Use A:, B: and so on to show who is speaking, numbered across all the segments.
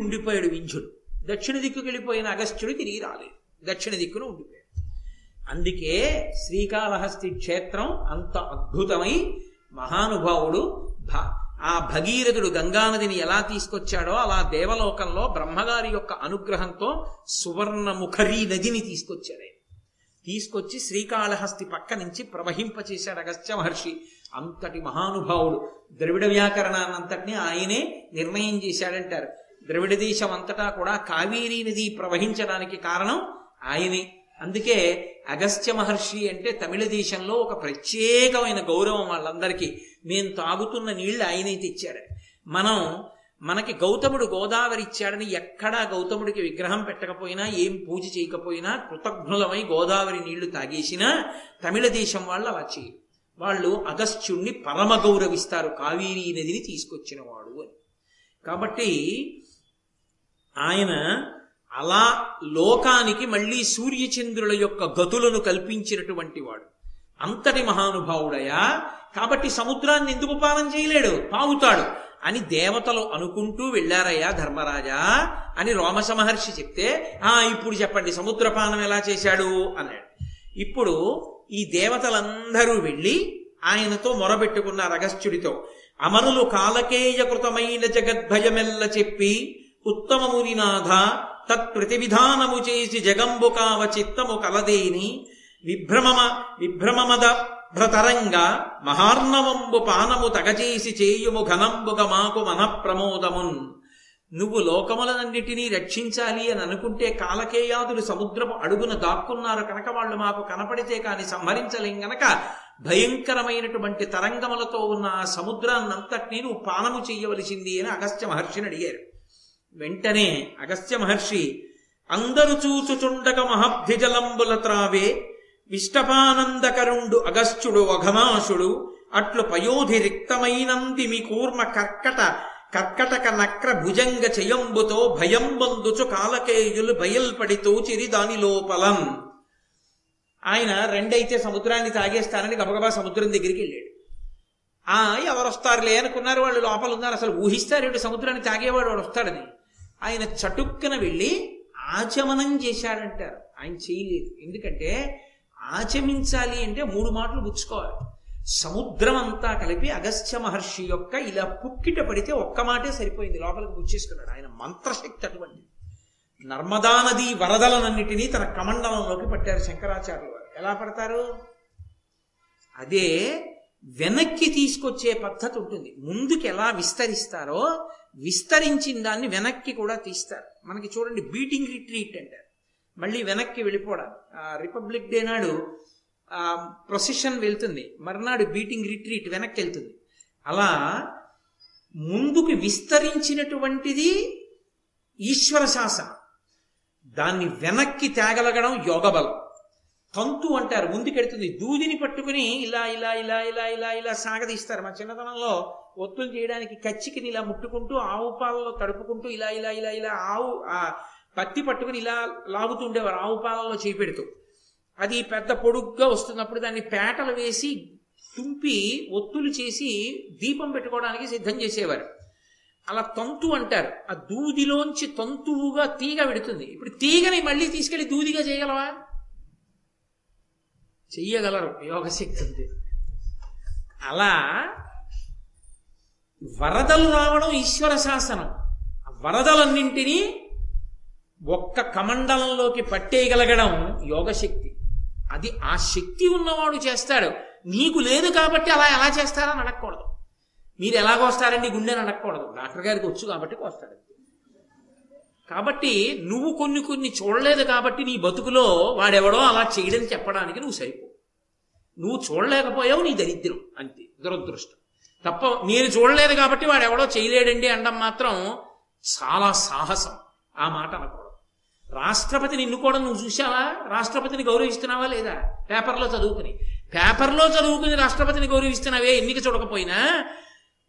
A: ఉండిపోయాడు వింధ్యుడు. దక్షిణ దిక్కుకి వెళ్ళిపోయిన అగస్త్యుడు తిరిగి రాలేదు. దక్షిణ దిక్కును ఉండిపోయాడు. అందుకే శ్రీకాళహస్తి క్షేత్రం అంత అద్భుతమై మహానుభావుడు భ ఆ భగీరథుడు గంగానదిని ఎలా తీసుకొచ్చాడో అలా దేవలోకంలో బ్రహ్మగారి యొక్క అనుగ్రహంతో సువర్ణముఖరీ నదిని తీసుకొచ్చాడు తీసుకొచ్చి శ్రీకాళహస్తి పక్క నుంచి ప్రవహింపచేశాడు అగస్త్య మహర్షి. అంతటి మహానుభావుడు. ద్రవిడ వ్యాకరణాన్నంతటినీ ఆయనే నిర్ణయం చేశాడంటారు. ద్రవిడ దేశం అంతటా కూడా కావేరీ నది ప్రవహించడానికి కారణం ఆయనే. అందుకే అగస్త్య మహర్షి అంటే తమిళ దేశంలో ఒక ప్రత్యేకమైన గౌరవం వాళ్ళందరికీ. మేము తాగుతున్న నీళ్ళు ఆయనే తెచ్చారు. మనం మనకి గౌతముడు గోదావరి ఇచ్చాడని ఎక్కడా గౌతముడికి విగ్రహం పెట్టకపోయినా ఏం పూజ చేయకపోయినా కృతజ్ఞులమై గోదావరి నీళ్ళు తాగేసినా తమిళ దేశం వాళ్ళు అలా చేయరు. వాళ్ళు అగస్త్యుణ్ణి పరమ గౌరవిస్తారు కావేరీ నదిని తీసుకొచ్చిన వాడు అని. కాబట్టి ఆయన అలా లోకానికి మళ్ళీ సూర్యచంద్రుల యొక్క గతులను కల్పించినటువంటి వాడు. అంతటి మహానుభావుడయా కాబట్టి సముద్రాన్ని ఎందుకు పానం చేయలేడు? పావుతాడు. అని దేవతలు అనుకుంటూ వెళ్ళారయ్యా ధర్మరాజా అని రోమస మహర్షి చెప్తే ఆ ఇప్పుడు చెప్పండి సముద్రపానం ఎలా చేశాడు? అన్నాడు. ఇప్పుడు ఈ దేవతలందరూ వెళ్ళి ఆయనతో మొరబెట్టుకున్నారు అగస్త్యుడితో అమరులు కాలకేయకృతమైన జగద్భయమెల్ల చెప్పి ఉత్తమమునినాథ తత్ప్రతివిధానము చేసి జగంబు కావ చిత్తము కలదేని విభ్రమమ విభ్రమమద భ్రతరంగ మహార్ణవంబు పానము తగచేసి చేయుము ఘనంబుగ మాకు మన ప్రమోదమున్ నువ్వు లోకములనన్నిటినీ రక్షించాలి అని అనుకుంటే కాలకేయాదులు సముద్రపు అడుగున దాక్కున్నారు కనుక వాళ్ళు మాకు కనపడితే కాని సంహరించలేం గనక భయంకరమైనటువంటి తరంగములతో ఉన్న ఆ సముద్రాన్నంతటినీ నువ్వు పానము చేయవలసింది అని అగస్త్య మహర్షిని అడిగారు. వెంటనే అగస్త్య మహర్షి అందరు చూచుచుండక మహబ్ధిజలంబుల త్రావే విష్టపానందకరుండు అగస్త్యుడు అఘమాసుడు అట్లు పయోధి రిక్తమైనంది మీ కూర్మ కర్కట కర్కటక నక్ర భుజంగ చెయంబుతో భయం బందుచు కాలకేయులు బయల్పడితో చిరి దాని లోపలం. ఆయన రెండైతే సముద్రాన్ని తాగేస్తానని గబగబా సముద్రం దగ్గరికి వెళ్ళాడు. ఆ ఎవరు వస్తారులే అనుకున్నారు వాళ్ళు లోపల ఉన్నారు అసలు ఊహిస్తారేంటి సముద్రాన్ని తాగేవాడు వాడు వస్తాడని ఆయన చటుక్కన వెళ్ళి ఆచమనం చేశాడంటారు. ఆయన చేయలేదు. ఎందుకంటే ఆచమించాలి అంటే మూడు మాటలు పుచ్చుకోవాలి సముద్రం అంతా కలిపి అగస్త్య మహర్షి యొక్క ఇలా పుక్కిట పడితే ఒక్క మాటే సరిపోయింది. లోపలికి పుచ్చేసుకున్నాడు ఆయన మంత్రశక్తి అటువంటిది నర్మదా నది వరదలనన్నిటినీ తన కమండలంలోకి పట్టారు శంకరాచార్యులు వారు. ఎలా పడతారు? అదే వెనక్కి తీసుకొచ్చే పద్ధతి ఉంటుంది. ముందుకు ఎలా విస్తరిస్తారో విస్తరించిన దాన్ని వెనక్కి కూడా తీస్తారు. మనకి చూడండి బీటింగ్ రిట్రీట్ అంటారు. మళ్ళీ వెనక్కి వెళ్ళిపోవడం. రిపబ్లిక్ డే నాడు ప్రొసెషన్ వెళ్తుంది. మర్నాడు బీటింగ్ రిట్రీట్ వెనక్కి వెళ్తుంది. అలా ముందుకు విస్తరించినటువంటిది ఈశ్వర శాసనం. దాన్ని వెనక్కి తేగలగడం యోగబలం. తంతు అంటారు. ముందుకెడుతుంది. దూదిని పట్టుకుని ఇలా ఇలా ఇలా ఇలా ఇలా ఇలా సాగదీస్తారు. మా చిన్నతనంలో ఒత్తులు చేయడానికి కచ్చికిని ఇలా ముట్టుకుంటూ ఆవు పాలలో తడుపుకుంటూ ఇలా ఇలా ఇలా ఇలా ఆవు ఆ పత్తి పట్టుకుని ఇలా లాగుతుండేవారు ఆవు పాలలో చేపెడుతూ అది పెద్ద పొడుగ్గా వస్తున్నప్పుడు దాన్ని పేటలు వేసి తుంపి ఒత్తులు చేసి దీపం పెట్టుకోవడానికి సిద్ధం చేసేవారు. అలా తంతు అంటారు. ఆ దూదిలోంచి తంతువుగా తీగ పెడుతుంది ఇప్పుడు తీగని మళ్ళీ తీసుకెళ్ళి దూదిగా చేయగలవా? చెయ్యగలరు. యోగశక్తి ఉంది అలా వరదలు రావడం ఈశ్వర శాసనం. ఆ వరదలన్నింటినీ ఒక్క కమండలంలోకి పట్టేయగలగడం యోగశక్తి. అది ఆ శక్తి ఉన్నవాడు చేస్తాడు. నీకు లేదు కాబట్టి అలా ఎలా చేస్తారని అడగకూడదు. మీరు ఎలా కోస్తారండి గుండెని అడగకూడదు. డాక్టర్ గారికి వచ్చు కాబట్టి కోస్తాడు. కాబట్టి నువ్వు కొన్ని కొన్ని చూడలేదు కాబట్టి నీ బతుకులో వాడెవడో అలా చేయడని చెప్పడానికి నువ్వు సరిపో. నువ్వు చూడలేకపోయావు నీ దరిద్రం అంతే దురదృష్టం. తప్ప నేను చూడలేదు కాబట్టి వాడెవడో చేయలేడండి అనడం మాత్రం చాలా సాహసం. ఆ మాట అనకూడదు. రాష్ట్రపతిని ఎన్నుకోవడం నువ్వు చూసావా రాష్ట్రపతిని గౌరవిస్తున్నావా లేదా? పేపర్లో చదువుకుని. పేపర్లో చదువుకుని రాష్ట్రపతిని గౌరవిస్తున్నావే? ఎన్నిక చూడకపోయినా?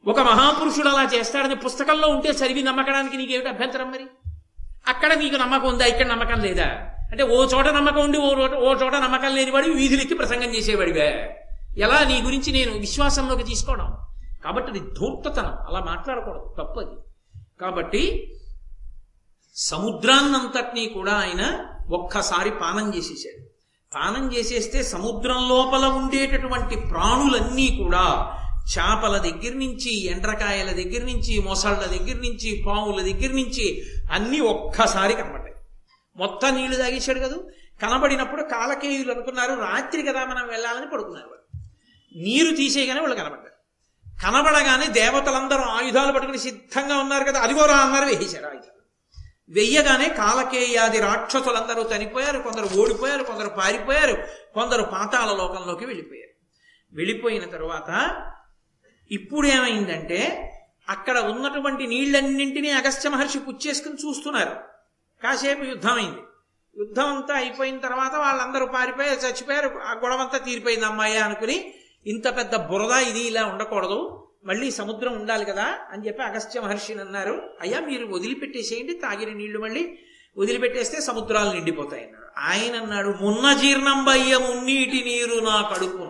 A: ఒక మహాపురుషుడు అలా చేస్తాడని పుస్తకంలో ఉంటే చదివి నమ్మకడానికి నీకేమిటి అభ్యంతరం మరి? అక్కడ నీకు నమ్మకం ఉందా? ఇక్కడ నమ్మకం లేదా? అంటే ఓ చోట నమ్మకం ఉండి ఓ ఓ చోట నమ్మకం లేనివాడు వీధులెక్కి ప్రసంగం చేసేవాడివే. ఎలా? నీ గురించి నేను విశ్వాసంలోకి తీసుకోవడం. కాబట్టి అది ధూర్తతనం. అలా మాట్లాడకూడదు. తప్పది. కాబట్టి సముద్రాన్నంతటినీ కూడా ఆయన ఒక్కసారి పానం చేసేసాడు పానం చేసేస్తే సముద్రం లోపల ఉండేటటువంటి ప్రాణులన్నీ కూడా చేపల దగ్గర నుంచి ఎండ్రకాయల దగ్గర నుంచి మొసళ్ళ దగ్గర నుంచి పాముల దగ్గర నుంచి అన్నీ ఒక్కసారి కనబడ్డాయి. మొత్తం నీళ్ళు తాగేశాడు కదా? కనబడినప్పుడు కాలకేయులు అనుకున్నారు రాత్రి కదా మనం వెళ్ళాలని పడుకున్నారు వాళ్ళు. నీరు తీసేయగానే వాళ్ళు కనబడ్డారు. కనబడగానే దేవతలందరూ ఆయుధాలు పట్టుకుని సిద్ధంగా ఉన్నారు కదా అదిగోరా అన్నారు వేసేశారు ఆయుధాలు. వెయ్యగానే కాలకేయాది రాక్షసులందరూ చనిపోయారు కొందరు ఓడిపోయారు కొందరు పారిపోయారు కొందరు పాతాల లోకంలోకి వెళ్ళిపోయారు. వెళ్ళిపోయిన తరువాత ఇప్పుడు ఏమైందంటే అక్కడ ఉన్నటువంటి నీళ్ళన్నింటినీ అగస్త్య మహర్షి పుచ్చేసుకుని చూస్తున్నారు. కాసేపు యుద్ధమైంది. యుద్ధం అంతా అయిపోయిన తర్వాత వాళ్ళందరూ పారిపోయారు చచ్చిపోయారు ఆ గొడవంతా తీరిపోయింది అమ్మాయి అనుకుని ఇంత పెద్ద బురద ఇది ఇలా ఉండకూడదు మళ్ళీ సముద్రం ఉండాలి కదా అని చెప్పి అగస్త్య మహర్షిని అన్నారు. అయ్యా మీరు వదిలిపెట్టేసేయండి తాగిన నీళ్ళు మళ్ళీ వదిలిపెట్టేస్తే సముద్రాలు నిండిపోతాయి అన్నాడు. ఆయన అన్నాడు మున్న జీర్ణంబయ్య మున్నీటి నీరు నా కడుపున.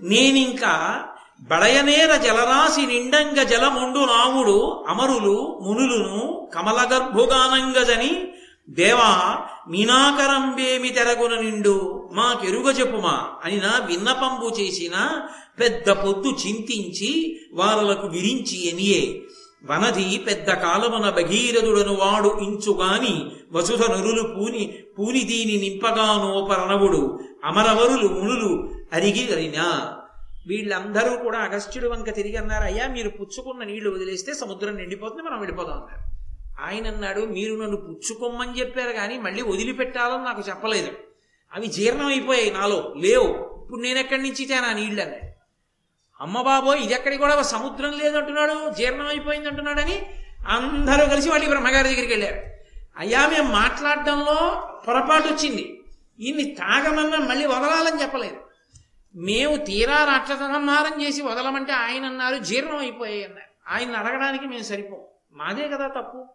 A: నేనింకా బడయనేర జలరాశి నిండంగ జలముండు నాముడు అమరులు మునులును కమలగర్భుగానంగజని దేవా మీనాకరంబేమి తెరగున నిండు మాకెరుగ చెప్పుమా అని నా విన్నపంబు చేసిన పెద్ద పొద్దు చింతించి వారలకు విరించి ఎనియే. వనది పెద్ద కాలమున భగీరథుడను వాడు ఇంచుగాని వసుధ నరులు పూని పూని దీని నింపగానోపరణవుడు అమరవరులు మునులు అరిగిగరినా వీళ్ళందరూ కూడా అగస్త్యుడు వంక తిరిగి అన్నారు అయ్యా మీరు పుచ్చుకున్న నీళ్ళు వదిలేస్తే సముద్రం నిండిపోతుంది మనం వెళ్ళిపోదాం అన్నారు. ఆయన అన్నాడు మీరు నన్ను పుచ్చుకోమని చెప్పారు కానీ మళ్ళీ వదిలిపెట్టాలని నాకు చెప్పలేదు. అవి జీర్ణం అయిపోయాయి నాలో లేవు. ఇప్పుడు నేను ఎక్కడి నుంచి తేనా నీళ్ళు? అన్నాడు. అమ్మ బాబోయ్ ఇది ఎక్కడికి కూడా సముద్రం లేదంటున్నాడు జీర్ణం అయిపోయింది అంటున్నాడని అందరూ కలిసి మళ్ళీ బ్రహ్మగారి దగ్గరికి వెళ్ళారు. అయ్యా మేము మాట్లాడడంలో పొరపాటు వచ్చింది. ఇన్ని తాగమన్నా మళ్ళీ వదలాలని చెప్పలేదు. మేము తీరా రాక్షస సంహారం చేసి వదలమంటే ఆయన అన్నారు జీర్ణం అయిపోయాయి అన్నారు. ఆయన అడగడానికి మేము సరిపోం. మాదే కదా తప్పు.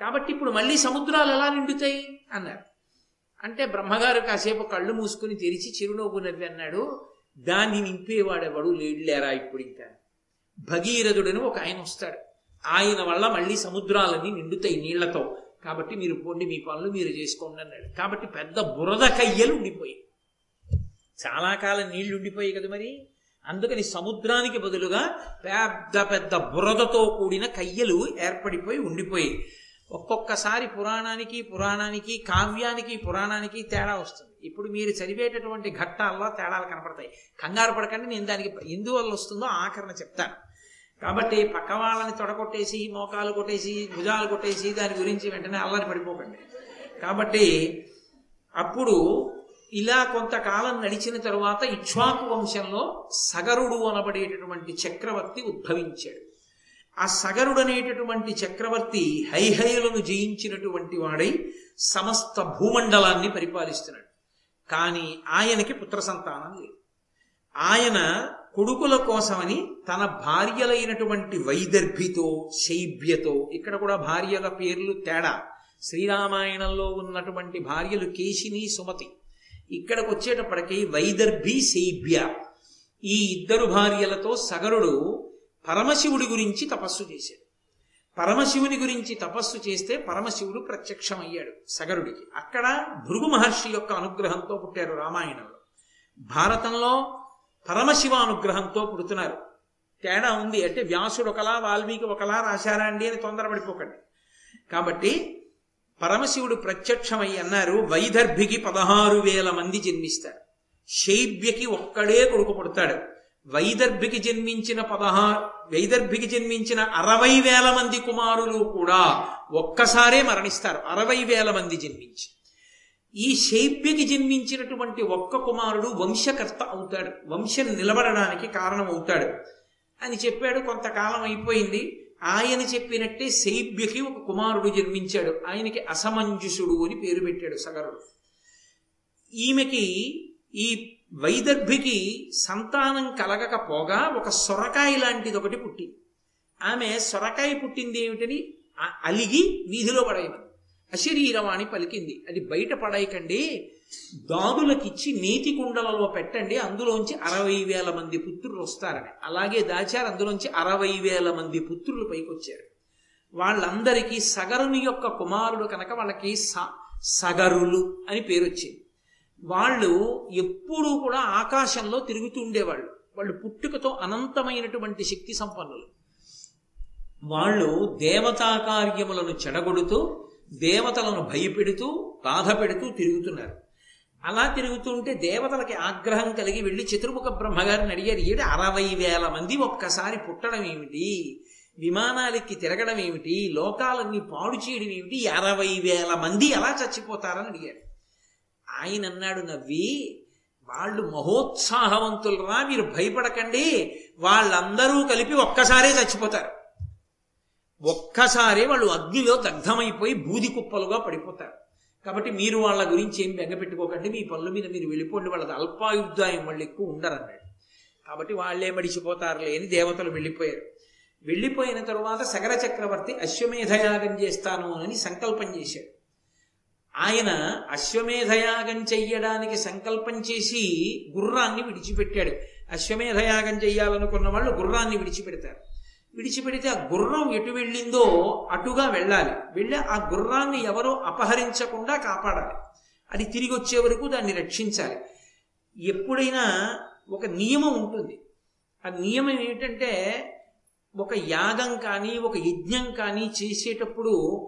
A: కాబట్టి ఇప్పుడు మళ్ళీ సముద్రాలు ఎలా నిండుతాయి? అన్నారు. అంటే బ్రహ్మగారు కాసేపు కళ్ళు మూసుకుని తెరిచి చిరునవ్వు నవ్వి అన్నాడు. దాన్ని నింపేవాడెవడు లేడులేరా ఇప్పుడు ఇంకా? భగీరథుడని ఒక ఆయన వస్తాడు. ఆయన వల్ల మళ్ళీ సముద్రాలన్నీ నిండుతాయి నీళ్ళతో. కాబట్టి మీరు పోండి మీ పనులు మీరు చేసుకోండి అన్నాడు. కాబట్టి పెద్ద బురద కయ్యలు ఉండిపోయి చాలా కాలం నీళ్ళు ఉండిపోయాయి కదా మరి? అందుకని సముద్రానికి బదులుగా పెద్ద పెద్ద బురదతో కూడిన కయ్యలు ఏర్పడిపోయి ఉండిపోయి ఒక్కొక్కసారి పురాణానికి పురాణానికి కావ్యానికి పురాణానికి తేడా వస్తుంది. ఇప్పుడు మీరు చదివేటటువంటి ఘట్టాల్లో తేడాలు కనపడతాయి. కంగారు పడకండి నేను దానికి ఎందువల్ల వస్తుందో ఆకరణ చెప్తాను. కాబట్టి పక్క వాళ్ళని తొడగొట్టేసి మోకాలు కొట్టేసి భుజాలు కొట్టేసి దాని గురించి వెంటనే అల్లరి పడిపోకండి. కాబట్టి అప్పుడు ఇలా కొంతకాలం నడిచిన తరువాత ఇక్ష్వాకు వంశంలో సగరుడు అనబడేటటువంటి చక్రవర్తి ఉద్భవించాడు. ఆ సగరుడు అనేటటువంటి చక్రవర్తి హైహయులను జయించినటువంటి వాడై సమస్త భూమండలాన్ని పరిపాలిస్తున్నాడు. కానీ ఆయనకి పుత్ర సంతానం లేదు. ఆయన కొడుకుల కోసమని తన భార్యలైనటువంటి వైదర్భితో శైభ్యతో ఇక్కడ కూడా భార్యల పేర్లు తేడా శ్రీరామాయణంలో ఉన్నటువంటి భార్యలు కేశిని సుమతి. ఇక్కడికి వచ్చేటప్పటికి వైదర్భి శైబ్య ఈ ఇద్దరు భార్యలతో సగరుడు పరమశివుడి గురించి తపస్సు చేశాడు. పరమశివుని గురించి తపస్సు చేస్తే పరమశివుడు ప్రత్యక్షమయ్యాడు సగరుడికి. అక్కడ భృగు మహర్షి యొక్క అనుగ్రహంతో పుట్టారు రామాయణంలో. భారతంలో పరమశివ అనుగ్రహంతో పుడుతున్నారు. తేడా ఉంది. అంటే వ్యాసుడు ఒకలా వాల్మీకి ఒకలా రాశారా అండి అని తొందరపడిపోకండి. కాబట్టి పరమశివుడు ప్రత్యక్షమై అన్నారు వైదర్భికి పదహారు వేల మంది జన్మిస్తారు. శైబ్యకి ఒక్కడే కొడుకు పుడతాడు. వైదర్భికి జన్మించిన పదహారు వైదర్భికి జన్మించిన అరవై వేల మంది కుమారులు కూడా ఒక్కసారే మరణిస్తారు. అరవై వేల మంది జన్మించి. ఈ శైబ్యకి జన్మించినటువంటి ఒక్క కుమారుడు వంశకర్త అవుతాడు. వంశం నిలబడడానికి కారణం అవుతాడు అని చెప్పాడు. కొంతకాలం అయిపోయింది. ఆయన చెప్పినట్టే శైభ్యకి ఒక కుమారుడు జన్మించాడు. ఆయనకి అసమంజసుడు అని పేరు పెట్టాడు సగరుడు. ఈమెకి ఈ వైదర్భికి సంతానం కలగకపోగా ఒక సొరకాయ లాంటిది ఒకటి పుట్టింది. ఆమె సొరకాయ పుట్టింది ఏమిటని అలిగి వీధిలో పడేయమని అశరీరవాణి పలికింది. అది బయట పడేయకండి దాదులకిచ్చి నీతి కుండలలో పెట్టండి. అందులోంచి అరవై వేల మంది పుత్రులు వస్తారని. అలాగే దాచారు. అందులోంచి అరవై వేల మంది పుత్రులు పైకొచ్చారు. వాళ్ళందరికీ సగరుని యొక్క కుమారుడు కనుక వాళ్ళకి స సగరులు అని పేరు వచ్చింది వాళ్ళు ఎప్పుడూ కూడా ఆకాశంలో తిరుగుతూ ఉండేవాళ్ళు వాళ్ళు పుట్టుకతో అనంతమైనటువంటి శక్తి సంపన్నులు. వాళ్ళు దేవతా కార్యములను చెడగొడుతూ దేవతలను భయపెడుతూ బాధ పెడుతూ తిరుగుతున్నారు. అలా తిరుగుతుంటే దేవతలకి ఆగ్రహం కలిగి వెళ్ళి చతుర్ముఖ బ్రహ్మగారిని అడిగారు ఏడు అరవై వేల మంది ఒక్కసారి పుట్టడం ఏమిటి? విమానాలెక్కి తిరగడం ఏమిటి? లోకాలన్నీ పాడు చేయడం ఏమిటి? అరవై వేల మంది ఎలా చచ్చిపోతారని అడిగారు ఆయన అన్నాడు నవ్వి వాళ్ళు మహోత్సాహవంతులరా మీరు భయపడకండి. వాళ్ళందరూ కలిపి ఒక్కసారే చచ్చిపోతారు. ఒక్కసారే వాళ్ళు అగ్నిలో దగ్ధమైపోయి బూది కుప్పలుగా పడిపోతారు. కాబట్టి మీరు వాళ్ళ గురించి ఏం బెంగపెట్టుకోకండి మీ పనుల మీద మీరు వెళ్ళిపోండి వాళ్ళది అల్పాయుద్ధాయం వాళ్ళు ఎక్కువ ఉండరన్నాడు. కాబట్టి వాళ్ళే మడిచిపోతారులే అని దేవతలు వెళ్ళిపోయారు. వెళ్ళిపోయిన తరువాత సగర చక్రవర్తి అశ్వమేధయాగం చేస్తాను అని సంకల్పం చేశాడు. ఆయన అశ్వమేధయాగం చెయ్యడానికి సంకల్పం చేసి గుర్రాన్ని విడిచిపెట్టాడు. అశ్వమేధయాగం చెయ్యాలనుకున్న వాళ్ళు గుర్రాన్ని విడిచిపెడతారు. విడిచిపెడితే ఆ గుర్రం ఎటు వెళ్ళిందో అటుగా వెళ్ళాలి. వెళ్ళి ఆ గుర్రాన్ని ఎవరో అపహరించకుండా కాపాడాలి. అది తిరిగి వచ్చే వరకు దాన్ని రక్షించాలి. ఎప్పుడైనా ఒక నియమం ఉంటుంది. ఆ నియమం ఏమిటంటే ఒక యాగం కానీ ఒక యజ్ఞం కానీ చేసేటప్పుడు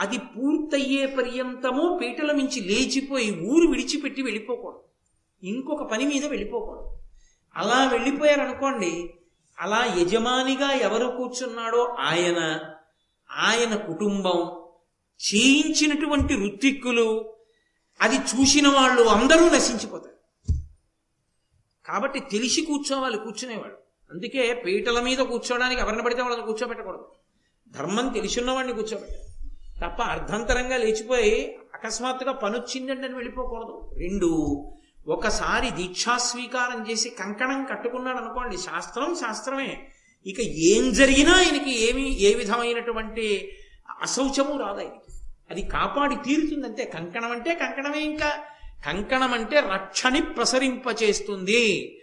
A: అది పూర్తయ్యే పర్యంతము పీటల మించి లేచిపోయి ఊరు విడిచిపెట్టి వెళ్ళిపోకూడదు. ఇంకొక పని మీద వెళ్ళిపోకూడదు. అలా వెళ్ళిపోయారనుకోండి అలా యజమానిగా ఎవరు కూర్చున్నాడో ఆయన ఆయన కుటుంబం చేయించినటువంటి రుత్తిక్కులు అది చూసిన వాళ్ళు అందరూ నశించిపోతారు. కాబట్టి తెలిసి కూర్చోవాలి కూర్చునేవాడు అందుకే పీటల మీద కూర్చోవడానికి ఎవరిని పడితే వాళ్ళని కూర్చోబెట్టకూడదు ధర్మం తెలిసిన్నవాడిని కూర్చోబెట్టాలి తప్ప అర్ధంతరంగా లేచిపోయి అకస్మాత్తుగా పనొచ్చిందండి అని వెళ్ళిపోకూడదు. రెండు ఒకసారి దీక్షాస్వీకారం చేసి కంకణం కట్టుకున్నాడు అనుకోండి శాస్త్రం శాస్త్రమే. ఇక ఏం జరిగినా ఆయనకి ఏమి ఏ విధమైనటువంటి అశౌచము రాదు ఆయనకి. అది కాపాడి తీరుతుందంటే కంకణం అంటే కంకణమే ఇంకా. కంకణం అంటే రక్షని ప్రసరింపచేస్తుంది.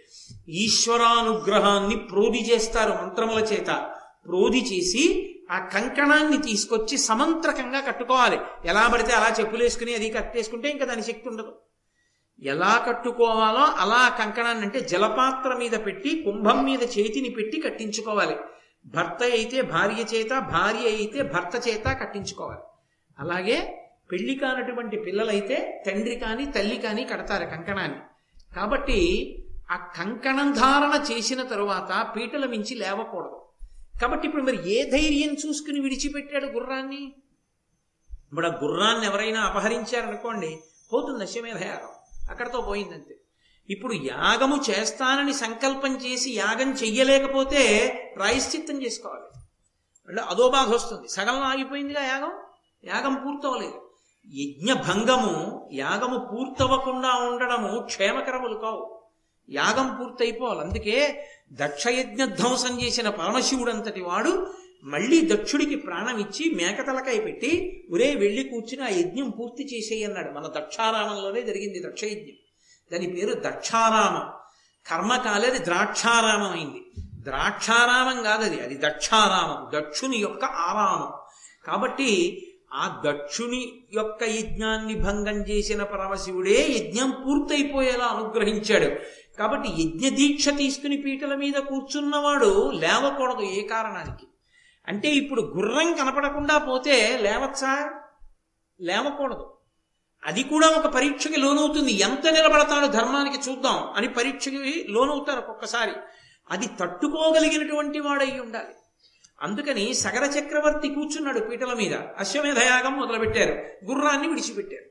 A: ఈశ్వరానుగ్రహాన్ని ప్రోధి చేస్తారు మంత్రముల చేత. ప్రోధి చేసి ఆ కంకణాన్ని తీసుకొచ్చి సమంత్రకంగా కట్టుకోవాలి. ఎలా పడితే అలా చెప్పులేసుకుని అది కట్టేసుకుంటే ఇంకా దాని శక్తి ఉండదు. ఎలా కట్టుకోవాలో అలా కంకణాన్ని అంటే జలపాత్ర మీద పెట్టి కుంభం మీద చేతిని పెట్టి కట్టించుకోవాలి. భర్త అయితే భార్య చేత భార్య అయితే భర్త చేత కట్టించుకోవాలి. అలాగే పెళ్ళి కానటువంటి పిల్లలైతే తండ్రి కానీ తల్లి కానీ కడతారు కంకణాన్ని. కాబట్టి ఆ కంకణం ధారణ చేసిన తరువాత పీటల మించి లేవకూడదు. కాబట్టి ఇప్పుడు మరి ఏ ధైర్యం చూసుకుని విడిచిపెట్టాడు గుర్రాన్ని? ఇప్పుడు ఆ గుర్రాన్ని ఎవరైనా అపహరించారనుకోండి పోతుంది అశ్వమేధయాగం అక్కడతో పోయిందంతే. ఇప్పుడు యాగము చేస్తానని సంకల్పం చేసి యాగం చెయ్యలేకపోతే ప్రాయశ్చిత్తం చేసుకోవాలి. అంటే అదో బాధ వస్తుంది. సగలం ఆగిపోయిందిగా యాగం? యాగం పూర్తవలేదు యజ్ఞభంగము యాగము పూర్తవకుండా ఉండడము క్షేమకరములు కావు. యాగం పూర్తయిపోవాలి. అందుకే దక్షయజ్ఞ ధ్వంసం చేసిన పరమశివుడంతటి వాడు మళ్ళీ దక్షుడికి ప్రాణం ఇచ్చి మేకతలకాయ పెట్టి ఒరే వెళ్ళి కూర్చుని ఆ యజ్ఞం పూర్తి చేసేయన్నాడు మన దక్షారామంలోనే జరిగింది దక్షయజ్ఞం. దాని పేరు దక్షారామం. అది ద్రాక్షారామం అయింది. ద్రాక్షారామం కాదది అది దక్షారామం దక్షుని యొక్క ఆరామం. కాబట్టి ఆ దక్షుని యొక్క యజ్ఞాన్ని భంగం చేసిన పరమశివుడే యజ్ఞం పూర్తయిపోయేలా అనుగ్రహించాడు. కాబట్టి యజ్ఞ దీక్ష తీసుకుని పీటల మీద కూర్చున్నవాడు లేవకూడదు ఏ కారణానికి? అంటే ఇప్పుడు గుర్రం కనపడకుండా పోతే లేవచ్చా? లేవకూడదు. అది కూడా ఒక పరీక్షకి లోనవుతుంది. ఎంత నిలబడతాడు ధర్మానికి చూద్దాం అని పరీక్షకి లోనవుతారు ఒక్కొక్కసారి. అది తట్టుకోగలిగినటువంటి వాడై ఉండాలి. అందుకని సగర చక్రవర్తి కూర్చున్నాడు పీటల మీద. అశ్వమేధయాగం మొదలుపెట్టారు. గుర్రాన్ని విడిచిపెట్టారు.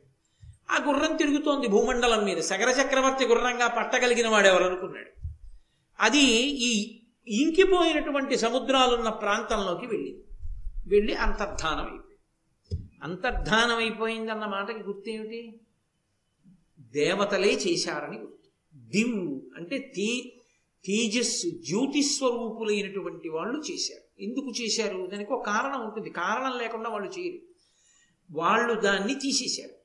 A: ఆ గుర్రం తిరుగుతోంది భూమండలం మీద. సగర చక్రవర్తి గుర్రంగా పట్టగలిగిన వాడు ఎవరు అనుకున్నాడు? అది ఈ ఇంకిపోయినటువంటి సముద్రాలున్న ప్రాంతంలోకి వెళ్ళింది వెళ్ళి అంతర్ధానం అయిపోయింది. అంతర్ధానం అయిపోయిందన్న మాటకి గుర్తేమిటి? దేవతలే చేశారని గుర్తు. దివ్ అంటే తీ తేజస్సు జ్యోతిస్వరూపులైనటువంటి వాళ్ళు చేశారు. ఎందుకు చేశారు? దానికి ఒక కారణం ఉంటుంది. కారణం లేకుండా వాళ్ళు చేయరు. వాళ్ళు దాన్ని తీసేశారు.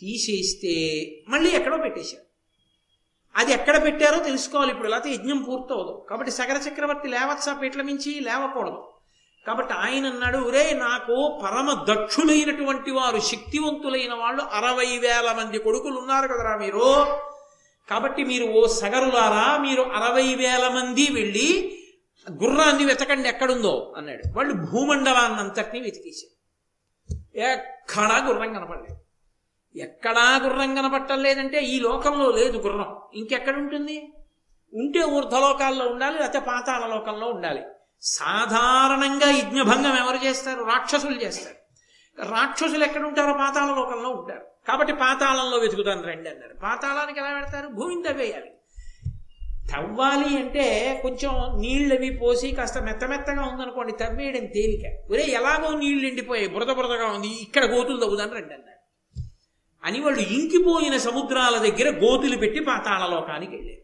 A: తీసేస్తే మళ్ళీ ఎక్కడో పెట్టేశారు. అది ఎక్కడ పెట్టారో తెలుసుకోవాలి ఇప్పుడు. లేకపోతే యజ్ఞం పూర్తవదు. కాబట్టి సగర చక్రవర్తి లేవచ్చా పీటల మించి? లేవకూడదు. కాబట్టి ఆయన అన్నాడు ఒరే నాకు పరమ దక్షులైనటువంటి వారు శక్తివంతులైన వాళ్ళు అరవై వేల మంది కొడుకులు ఉన్నారు కదరా మీరు. కాబట్టి మీరు ఓ సగరులారా మీరు అరవై వేల మంది వెళ్ళి గుర్రాన్ని వెతకండి ఎక్కడుందో అన్నాడు. వాళ్ళు భూమండలాన్ని అంతటినీ వెతికేశారు. ఎక్కడా గుర్రం కనపడలేదు. ఎక్కడా గుర్రం కనపట్టలేదంటే ఈ లోకంలో లేదు గుర్రం. ఇంకెక్కడ ఉంటుంది ఉంటే ఊర్ధలోకాల్లో ఉండాలి లేకపోతే పాతాల లోకంలో ఉండాలి. సాధారణంగా యజ్ఞభంగం ఎవరు చేస్తారు? రాక్షసులు చేస్తారు. రాక్షసులు ఎక్కడుంటారో పాతాల లోకంలో ఉంటారు. కాబట్టి పాతాళంలో వెతుకుతాను రండి అన్నారు. పాతాళానికి ఎలా పెడతారు భూమిని తవ్వేయాలి తవ్వాలి అంటే కొంచెం నీళ్ళవి పోసి కాస్త మెత్త మెత్తగా ఉందనుకోండి తవ్వేయడం తేలిక. ఒరే ఎలాగో నీళ్ళు ఎండిపోయాయి బురద బురదగా ఉంది ఇక్కడ గోతులు తవ్వుదాని రండి అన్నారు. అని వాళ్ళు ఇంకిపోయిన సముద్రాల దగ్గర గోతులు పెట్టి పాతాళ లోకానికి వెళ్ళారు.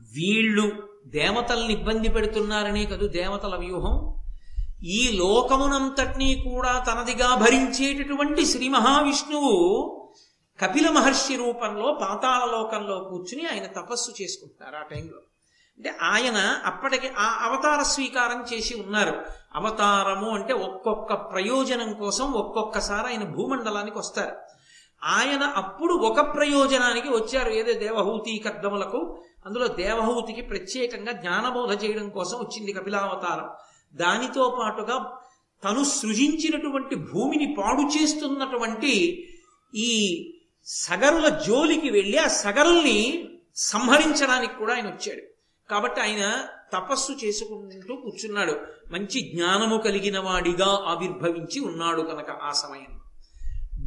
A: వీళ్ళు దేవతల్ని ఇబ్బంది పెడుతున్నారనే కదూ దేవతల వ్యూహం? ఈ లోకమునంతటినీ కూడా తనదిగా భరించేటటువంటి శ్రీ మహావిష్ణువు కపిల మహర్షి రూపంలో పాతాళ లోకంలో కూర్చుని ఆయన తపస్సు చేసుకుంటున్నారు ఆ టైంలో. అంటే ఆయన అప్పటికి ఆ అవతార స్వీకారం చేసి ఉన్నారు. అవతారము అంటే ఒక్కొక్క ప్రయోజనం కోసం ఒక్కొక్కసారి ఆయన భూమండలానికి వస్తారు. ఆయన అప్పుడు ఒక ప్రయోజనానికి వచ్చారు. ఏదో దేవహూతి కద్దములకు అందులో దేవహూతికి ప్రత్యేకంగా జ్ఞానబోధ చేయడం కోసం వచ్చింది కపిలావతారం. దానితో పాటుగా తను సృజించినటువంటి భూమిని పాడు చేస్తున్నటువంటి ఈ సగరుల జోలికి వెళ్ళి ఆ సగరుల్ని సంహరించడానికి కూడా ఆయన వచ్చాడు. కాబట్టి ఆయన తపస్సు చేసుకుంటూ కూర్చున్నాడు. మంచి జ్ఞానము కలిగిన వాడిగా ఆవిర్భవించి ఉన్నాడు కనుక ఆ సమయం.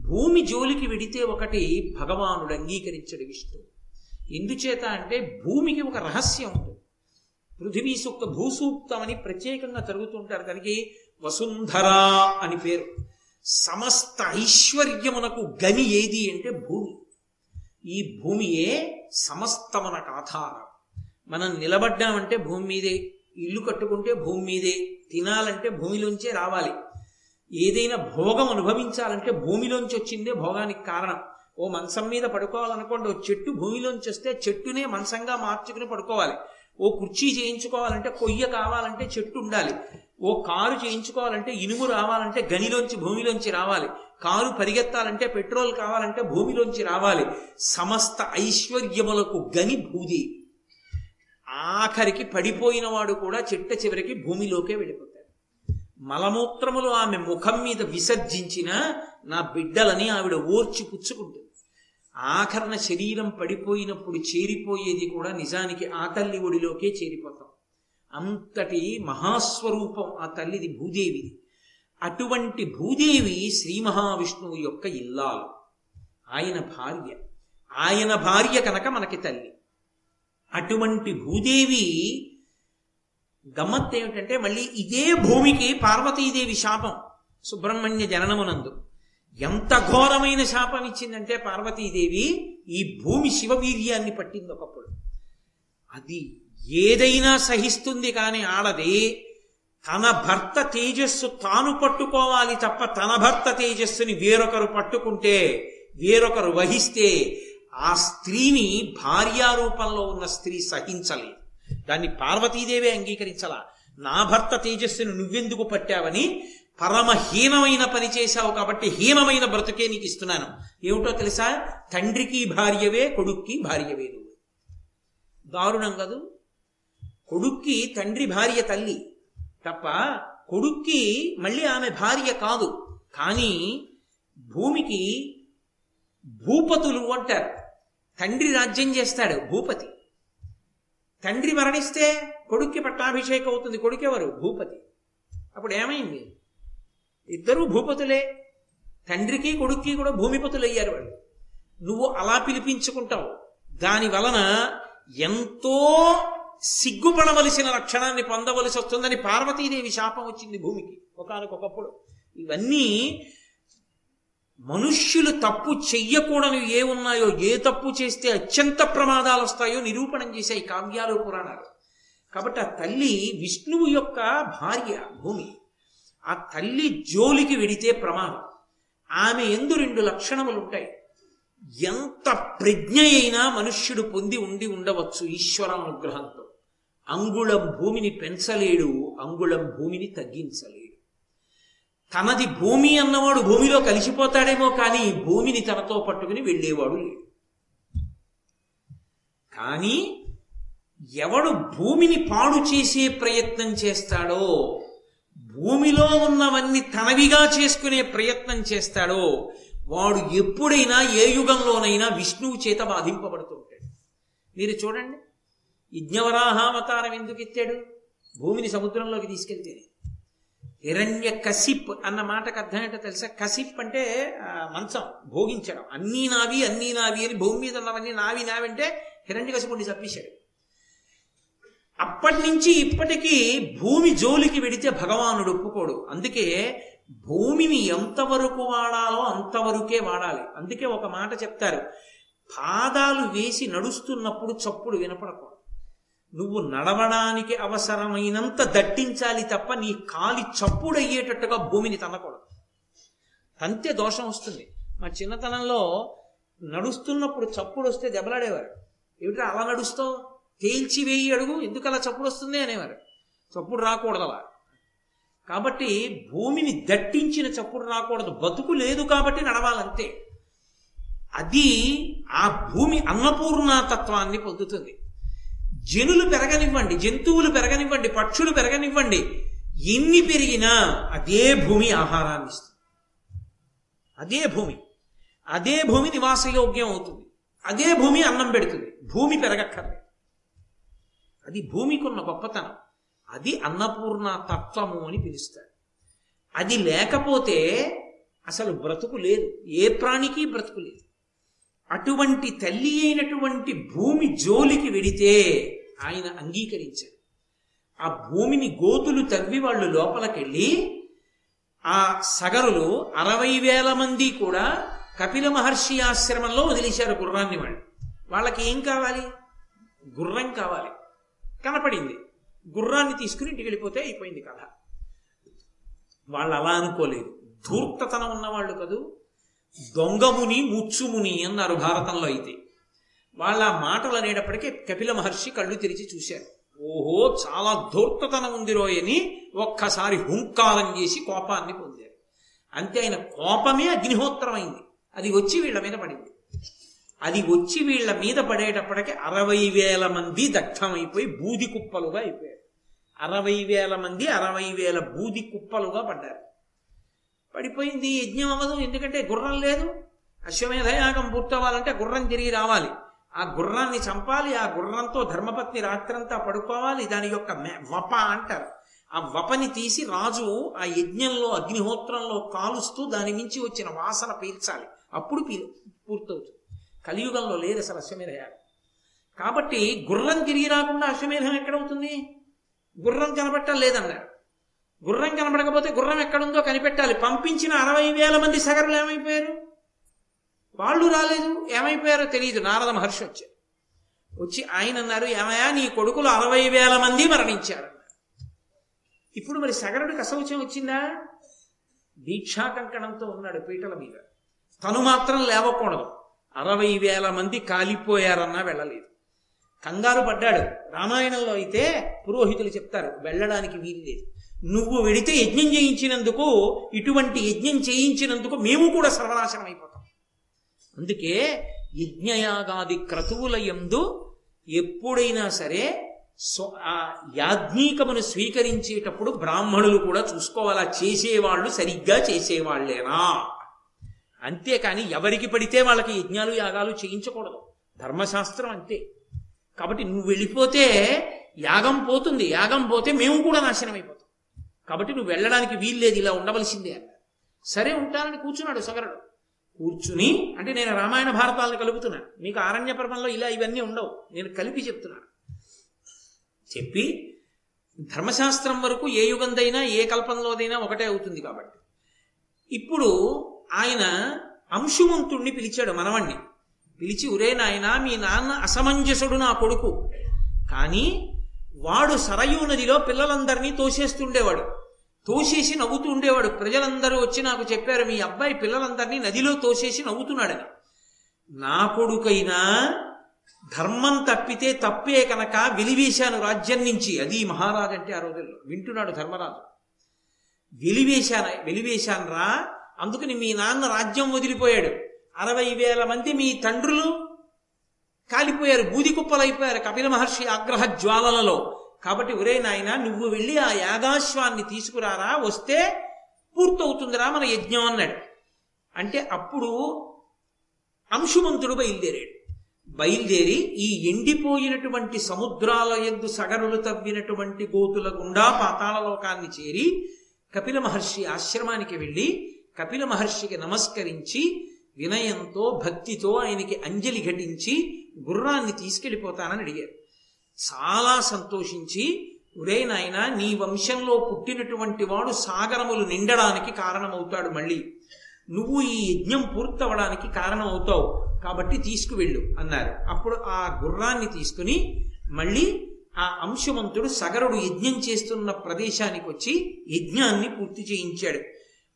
A: భూమి జోలికి వెడితే ఒకటి భగవానుడు అంగీకరించడు విష్ణు. ఎందుచేత అంటే భూమికి ఒక రహస్యం ఉంటుంది పృథివీ సూక్త భూసూక్తం అని ప్రత్యేకంగా జరుగుతుంటారు. దానికి వసుంధరా అని పేరు. సమస్త ఐశ్వర్యమునకు గని ఏది అంటే భూమి. ఈ భూమియే సమస్తమునకు ఆధారం. మనం నిలబడ్డామంటే భూమి మీదే ఇల్లు కట్టుకుంటే భూమి మీదే తినాలంటే భూమిలోంచే రావాలి. ఏదైనా భోగం అనుభవించాలంటే భూమిలోంచి వచ్చిందే భోగానికి కారణం. ఓ మంచం మీద పడుకోవాలనుకోండి ఓ చెట్టు భూమిలోంచి వస్తే చెట్టునే మంచంగా మార్చుకుని పడుకోవాలి. ఓ కుర్చీ చేయించుకోవాలంటే కొయ్య కావాలంటే చెట్టు ఉండాలి. ఓ కారు చేయించుకోవాలంటే ఇనుము రావాలంటే గనిలోంచి భూమిలోంచి రావాలి. కారు పరిగెత్తాలంటే పెట్రోల్ కావాలంటే భూమిలోంచి రావాలి. సమస్త ఐశ్వర్యములకు గని భూది. ఆఖరికి పడిపోయిన వాడు కూడా చిట్ట చివరికి భూమిలోకే వెళ్ళిపోతాడు. మలమూత్రములు ఆమె ముఖం మీద విసర్జించిన నా బిడ్డలని ఆవిడ ఓర్చి పుచ్చుకుంటుంది. ఆఖరణ శరీరం పడిపోయినప్పుడు చేరిపోయేది కూడా నిజానికి ఆ తల్లి ఒడిలోకే చేరిపోతాం. అంతటి మహాస్వరూపం ఆ తల్లిది భూదేవిది. అటువంటి భూదేవి శ్రీ మహావిష్ణువు యొక్క ఇల్లాలు. ఆయన భార్య. ఆయన భార్య కనుక మనకి తల్లి. అటువంటి భూదేవి గమ్మత్ ఏమిటంటే మళ్ళీ ఇదే భూమికి పార్వతీదేవి శాపం సుబ్రహ్మణ్య జననమునందు. ఎంత ఘోరమైన శాపం ఇచ్చిందంటే పార్వతీదేవి ఈ భూమి శివవీర్యాన్ని పట్టింది ఒకప్పుడు. అది ఏదైనా సహిస్తుంది కానీ ఆడది. తన భర్త తేజస్సు తాను పట్టుకోవాలి తప్ప తన భర్త తేజస్సుని వేరొకరు పట్టుకుంటే వేరొకరు వహిస్తే ఆ స్త్రీని భార్యారూపంలో ఉన్న స్త్రీ సహించలేదు. దాన్ని పార్వతీదేవే అంగీకరించలా. నా భర్త తేజస్సును నువ్వెందుకు పట్టావని పరమహీనమైన పని చేశావు కాబట్టి హీనమైన బ్రతుకే నీకు ఇస్తున్నాను. ఏమిటో తెలుసా? తండ్రికి భార్యవే కొడుక్కి భార్యవే నువ్వు. దారుణం కదూ? కొడుక్కి తండ్రి భార్య తల్లి తప్ప కొడుక్కి మళ్ళీ ఆమె భార్య కాదు. కానీ భూమికి భూపతులు అంటారు. తండ్రి రాజ్యం చేస్తాడు భూపతి. తండ్రి మరణిస్తే కొడుక్కి పట్టాభిషేకం అవుతుంది కొడుకెవరు? భూపతి. అప్పుడు ఏమైంది? ఇద్దరూ భూపతులే. తండ్రికి కొడుక్కి కూడా భూమిపతులు అయ్యారు వాళ్ళు. నువ్వు అలా పిలిపించుకుంటావు. దాని వలన ఎంతో సిగ్గుపడవలసిన లక్షణాన్ని పొందవలసి వస్తుందని పార్వతీదేవి శాపం వచ్చింది భూమికి ఒకనకొకప్పుడు. ఇవన్నీ మనుష్యులు తప్పు చెయ్యకూడని ఏ ఉన్నాయో ఏ తప్పు చేస్తే అత్యంత ప్రమాదాలు వస్తాయో నిరూపణం చేశాయి కావ్యాలు పురాణాలు. కాబట్టి ఆ తల్లి విష్ణువు యొక్క భార్య భూమి. ఆ తల్లి జోలికి వెడితే ప్రమాదం. ఆమె ఎందు రెండు లక్షణములు ఉంటాయి ఎంత ప్రజ్ఞ అయినా మనుష్యుడు పొంది ఉండి ఉండవచ్చు ఈశ్వరానుగ్రహంతో అంగుళం భూమిని పెంచలేడు అంగుళం భూమిని తగ్గించలేడు. తనది భూమి అన్నవాడు భూమిలో కలిసిపోతాడేమో కానీ భూమిని తనతో పట్టుకుని వెళ్ళేవాడు లేడు. కానీ ఎవడు భూమిని పాడు చేసే ప్రయత్నం చేస్తాడో భూమిలో ఉన్నవన్నీ తనవిగా చేసుకునే ప్రయత్నం చేస్తాడో వాడు ఎప్పుడైనా ఏ యుగంలోనైనా విష్ణువు చేత బాధింపబడుతూ ఉంటాడు. మీరు చూడండి యజ్ఞవరాహావతారం ఎందుకు ఎత్తాడు? భూమిని సముద్రంలోకి తీసుకెళ్తేనే. హిరణ్య కసిప్ అన్న మాటకు అర్థం ఏంటో తెలుసా? కసిప్ అంటే మంచం భోగించడం. అన్నీ నావి అన్నీ నావి అని భూమి మీద ఉన్నవన్నీ నావి నావి అంటే హిరణ్య కసిపుడిని చంపేశాడు. అప్పటి నుంచి ఇప్పటికీ భూమి జోలికి వెడితే భగవానుడు ఒప్పుకోడు. అందుకే భూమిని ఎంతవరకు వాడాలో అంతవరకే వాడాలి. అందుకే ఒక మాట చెప్తారు. పాదాలు వేసి నడుస్తున్నప్పుడు చప్పుడు వినపడకూడదు. నువ్వు నడవడానికి అవసరమైనంత దట్టించాలి తప్ప నీ కాలి చప్పుడు అయ్యేటట్టుగా భూమిని తన్నకూడదు. తంతే దోషం వస్తుంది. మా చిన్నతనంలో నడుస్తున్నప్పుడు చప్పుడు వస్తే దెబ్బలాడేవారు. ఏమిట్రా అలా నడుస్తావు? తేల్చి వేయి అడుగు ఎందుకు అలా చప్పుడు వస్తుంది అనేవారు. చప్పుడు రాకూడదు అలా కాబట్టి భూమిని దట్టించిన చప్పుడు రాకూడదు. బతుకు లేదు కాబట్టి నడవాలంతే. అది ఆ భూమి అన్నపూర్ణతత్వాన్ని పొందుతుంది. జనులు పెరగనివ్వండి జంతువులు పెరగనివ్వండి పక్షులు పెరగనివ్వండి. ఎన్ని పెరిగినా అదే భూమి ఆహారాన్ని ఇస్తుంది. అదే భూమి. అదే భూమి నివాసయోగ్యం అవుతుంది. అదే భూమి అన్నం పెడుతుంది. భూమి పెరగక్కర్లేదు. అది భూమికి ఉన్న గొప్పతనం. అది అన్నపూర్ణ తత్వము అని పిలుస్తారు. అది లేకపోతే అసలు బ్రతుకు లేదు. ఏ ప్రాణికి బ్రతుకు లేదు. అటువంటి తల్లి అయినటువంటి భూమి జోలికి వెడితే ఆయన అంగీకరించారు ఆ భూమిని గోతులు తవ్వి వాళ్ళు లోపలికెళ్ళి ఆ సగరులు అరవై వేల మంది కూడా కపిల మహర్షి ఆశ్రమంలో వదిలేశారు గుర్రాన్ని వాళ్ళు. వాళ్ళకి ఏం కావాలి? గుర్రం కావాలి. కనపడింది. గుర్రాన్ని తీసుకుని ఇంటికి వెళ్ళిపోతే అయిపోయింది కథ. వాళ్ళు అలా అనుకోలేదు. ధూర్తతనం ఉన్నవాళ్ళు కదూ దొంగముని ముచ్చుముని అన్నారు భారతంలో అయితే. వాళ్ళ ఆ మాటలు అనేటప్పటికీ కపిల మహర్షి కళ్ళు తెరిచి చూశారు. ఓహో చాలా ధూర్తతనం ఉంది రోయని. ఒక్కసారి హుంకారం చేసి కోపాన్ని పొందారు. అంతే ఆయన కోపమే అగ్నిహోత్రమైంది. అది వచ్చి వీళ్ళ మీద పడింది. అది వచ్చి వీళ్ళ మీద పడేటప్పటికి అరవై వేల మంది దగ్ధమైపోయి బూది కుప్పలుగా అయిపోయారు. అరవై వేల మంది అరవై వేల బూది కుప్పలుగా పడ్డారు. పడిపోయింది యజ్ఞం అవ్వదు ఎందుకంటే గుర్రం లేదు. అశ్వమేధయాగం పూర్తవ్వాలంటే గుర్రం తిరిగి రావాలి. ఆ గుర్రాన్ని చంపాలి ఆ గుర్రంతో ధర్మపత్ని రాత్రంతా పడుకోవాలి దాని యొక్క మె- వప అంటారు. ఆ వపని తీసి రాజు ఆ యజ్ఞంలో అగ్నిహోత్రంలో కాలుస్తూ దాని మించి వచ్చిన వాసన పీల్చాలి. అప్పుడు పీల్ పూర్తవుతుంది. కలియుగంలో లేదు అసలు అశ్వమేధయాగం కాబట్టి గుర్రం తిరిగి రాకుండా అశ్వమేధం ఎక్కడవుతుంది? గుర్రం కనబట్టం లేదన్నారు. గుర్రం కనబడకపోతే గుర్రం ఎక్కడుందో కనిపెట్టాలి. పంపించిన అరవై వేల మంది సగరులు ఏమైపోయారు? వాళ్ళు రాలేదు. ఏమైపోయారో తెలియదు నారద మహర్షి వచ్చారు. వచ్చి ఆయన అన్నారు ఏమయా నీ కొడుకులు అరవై వేల మంది మరణించారు. ఇప్పుడు మరి సగరుడికి అసౌచ్యం వచ్చిందా? దీక్షా కంకణంతో ఉన్నాడు పీటల మీద. తను మాత్రం లేవకూడదు. అరవై వేల మంది కాలిపోయారన్నా వెళ్ళలేదు. కంగారు పడ్డాడు. రామాయణంలో అయితే పురోహితులు చెప్తారు వెళ్ళడానికి వీలు లేదు. నువ్వు వెడితే యజ్ఞం చేయించినందుకు ఇటువంటి యజ్ఞం చేయించినందుకు మేము కూడా సర్వనాశనం అయిపోతాం. అందుకే యజ్ఞయాగాది క్రతువుల యందు ఎప్పుడైనా సరే సో ఆ యాజ్ఞీకమును స్వీకరించేటప్పుడు బ్రాహ్మణులు కూడా చూసుకోవాలా చేసేవాళ్ళు సరిగ్గా చేసేవాళ్ళేనా అంతేకాని ఎవరికి పడితే వాళ్ళకి యజ్ఞాలు యాగాలు చేయించకూడదు. ధర్మశాస్త్రం అంతే. కాబట్టి నువ్వు వెళ్ళిపోతే యాగం పోతుంది. యాగం పోతే మేము కూడా నాశనం అయిపోతాం కాబట్టి నువ్వు వెళ్ళడానికి వీల్లేదు ఇలా ఉండవలసిందే సరే ఉంటానని కూర్చున్నాడు సగరుడు. కూర్చుని అంటే నేను రామాయణ భారతాలను కలుపుతున్నాను. మీకు ఆరణ్య పర్వంలో ఇలా ఇవన్నీ ఉండవు. నేను కలిపి చెప్తున్నాను. చెప్పి ధర్మశాస్త్రం వరకు ఏ యుగందైనా ఏ కల్పంలోదైనా ఒకటే అవుతుంది కాబట్టి. ఇప్పుడు ఆయన అంశుమంతుణ్ణి పిలిచాడు మనవణ్ణి. పిలిచి ఉరే నాయనా మీ నాన్న అసమంజసుడు నా కొడుకు. కానీ వాడు సరయూ నదిలో పిల్లలందరినీ తోసేస్తుండేవాడు. తోసేసి నవ్వుతూ ఉండేవాడు ప్రజలందరూ వచ్చి నాకు చెప్పారు మీ అబ్బాయి పిల్లలందరినీ నదిలో తోసేసి నవ్వుతున్నాడని. నా కొడుకైనా ధర్మం తప్పితే తప్పే కనుక వెలివేశాను రాజ్యం నుంచి. అది మహారాజు అంటే ఆ రోజుల్లో. వింటున్నాడు ధర్మరాజు. వెలివేశాను? వెలివేశాను రా అందుకని మీ నాన్న రాజ్యం వదిలిపోయాడు. అరవై వేల మంది మీ తండ్రులు కాలిపోయారు బూది కుప్పలైపోయారు కపిల మహర్షి ఆగ్రహ జ్వాలలలో. కాబట్టి ఒరే నాయన నువ్వు వెళ్ళి ఆ యాగాశ్వాన్ని తీసుకురారా వస్తే పూర్తవుతుందిరా మన యజ్ఞం అన్నాడు. అంటే అప్పుడు అంశుమంతుడు బయలుదేరాడు. బయలుదేరి ఈ ఎండిపోయినటువంటి సముద్రాల ఎందు సగరులు తవ్వినటువంటి గోతుల గుండా పాతాళ లోకాన్ని చేరి కపిల మహర్షి ఆశ్రమానికి వెళ్ళి కపిల మహర్షికి నమస్కరించి వినయంతో భక్తితో ఆయనకి అంజలి ఘటించి గుర్రాన్ని తీసుకెళ్ళిపోతానని అడిగారు. చాలా సంతోషించి ఒరే నాయన నీ వంశంలో పుట్టినటువంటి వాడు సాగరములు నిండడానికి కారణమవుతాడు మళ్ళీ. నువ్వు ఈ యజ్ఞం పూర్తవడానికి కారణమవుతావు. కాబట్టి తీసుకువెళ్ళు అన్నారు. అప్పుడు ఆ గుర్రాన్ని తీసుకుని మళ్ళీ ఆ అంశవంతుడు సగరుడు యజ్ఞం చేస్తున్న ప్రదేశానికి వచ్చి యజ్ఞాన్ని పూర్తి చేయించాడు.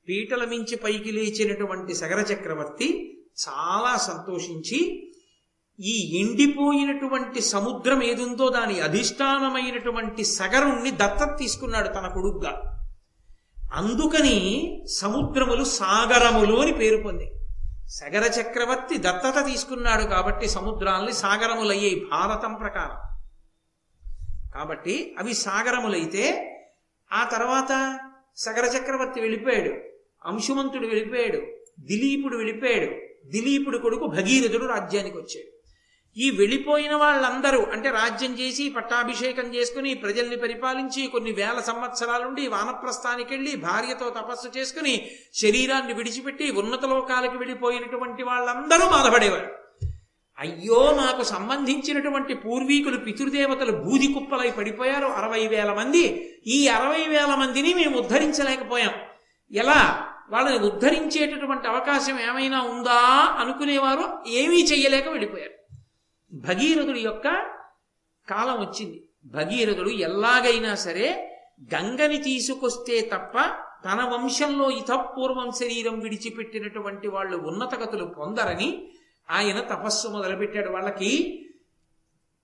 A: పీటల మించి పైకి లేచినటువంటి సగర చక్రవర్తి చాలా సంతోషించి ఈ ఎండిపోయినటువంటి సముద్రం ఏదుందో దాని అధిష్టానమైనటువంటి సగరుణ్ణి దత్తత తీసుకున్నాడు తన కొడుగ్గా అందుకని సముద్రములు సాగరములు అని పేరు పొంది. సగర చక్రవర్తి దత్తత తీసుకున్నాడు కాబట్టి సముద్రాల్ని సాగరములయ్యాయి భారతం ప్రకారం. కాబట్టి అవి సాగరములైతే ఆ తర్వాత సగర చక్రవర్తి వెళ్ళిపోయాడు అంశుమంతుడు వెళ్ళిపోయాడు దిలీపుడు వెళ్ళిపోయాడు దిలీపుడు కొడుకు భగీరథుడు రాజ్యానికి వచ్చాడు. ఈ వెళ్ళిపోయిన వాళ్ళందరూ అంటే రాజ్యం చేసి పట్టాభిషేకం చేసుకుని ప్రజల్ని పరిపాలించి కొన్ని వేల సంవత్సరాలుండి వానప్రస్థానికి వెళ్ళి భార్యతో తపస్సు చేసుకుని శరీరాన్ని విడిచిపెట్టి ఉన్నత లోకాలకు వెళ్ళిపోయినటువంటి వాళ్ళందరూ బాధపడేవారు. అయ్యో నాకు సంబంధించినటువంటి పూర్వీకులు పితృదేవతలు బూది కుప్పలై పడిపోయారు. అరవై వేల మంది. ఈ అరవై వేల మందిని మేము ఉద్ధరించలేకపోయాం. ఎలా? వాళ్ళని ఉద్ధరించేటటువంటి అవకాశం ఏమైనా ఉందా? అనుకునేవారు. ఏమీ చెయ్యలేక వెళ్ళిపోయారు. భగీరథుడి యొక్క కాలం వచ్చింది. భగీరథుడు ఎలాగైనా సరే గంగని తీసుకొస్తే తప్ప తన వంశంలో ఇతపూర్వం శరీరం విడిచిపెట్టినటువంటి వాళ్ళు ఉన్నతగతులు పొందరని ఆయన తపస్సు మొదలుపెట్టాడు. వాళ్ళకి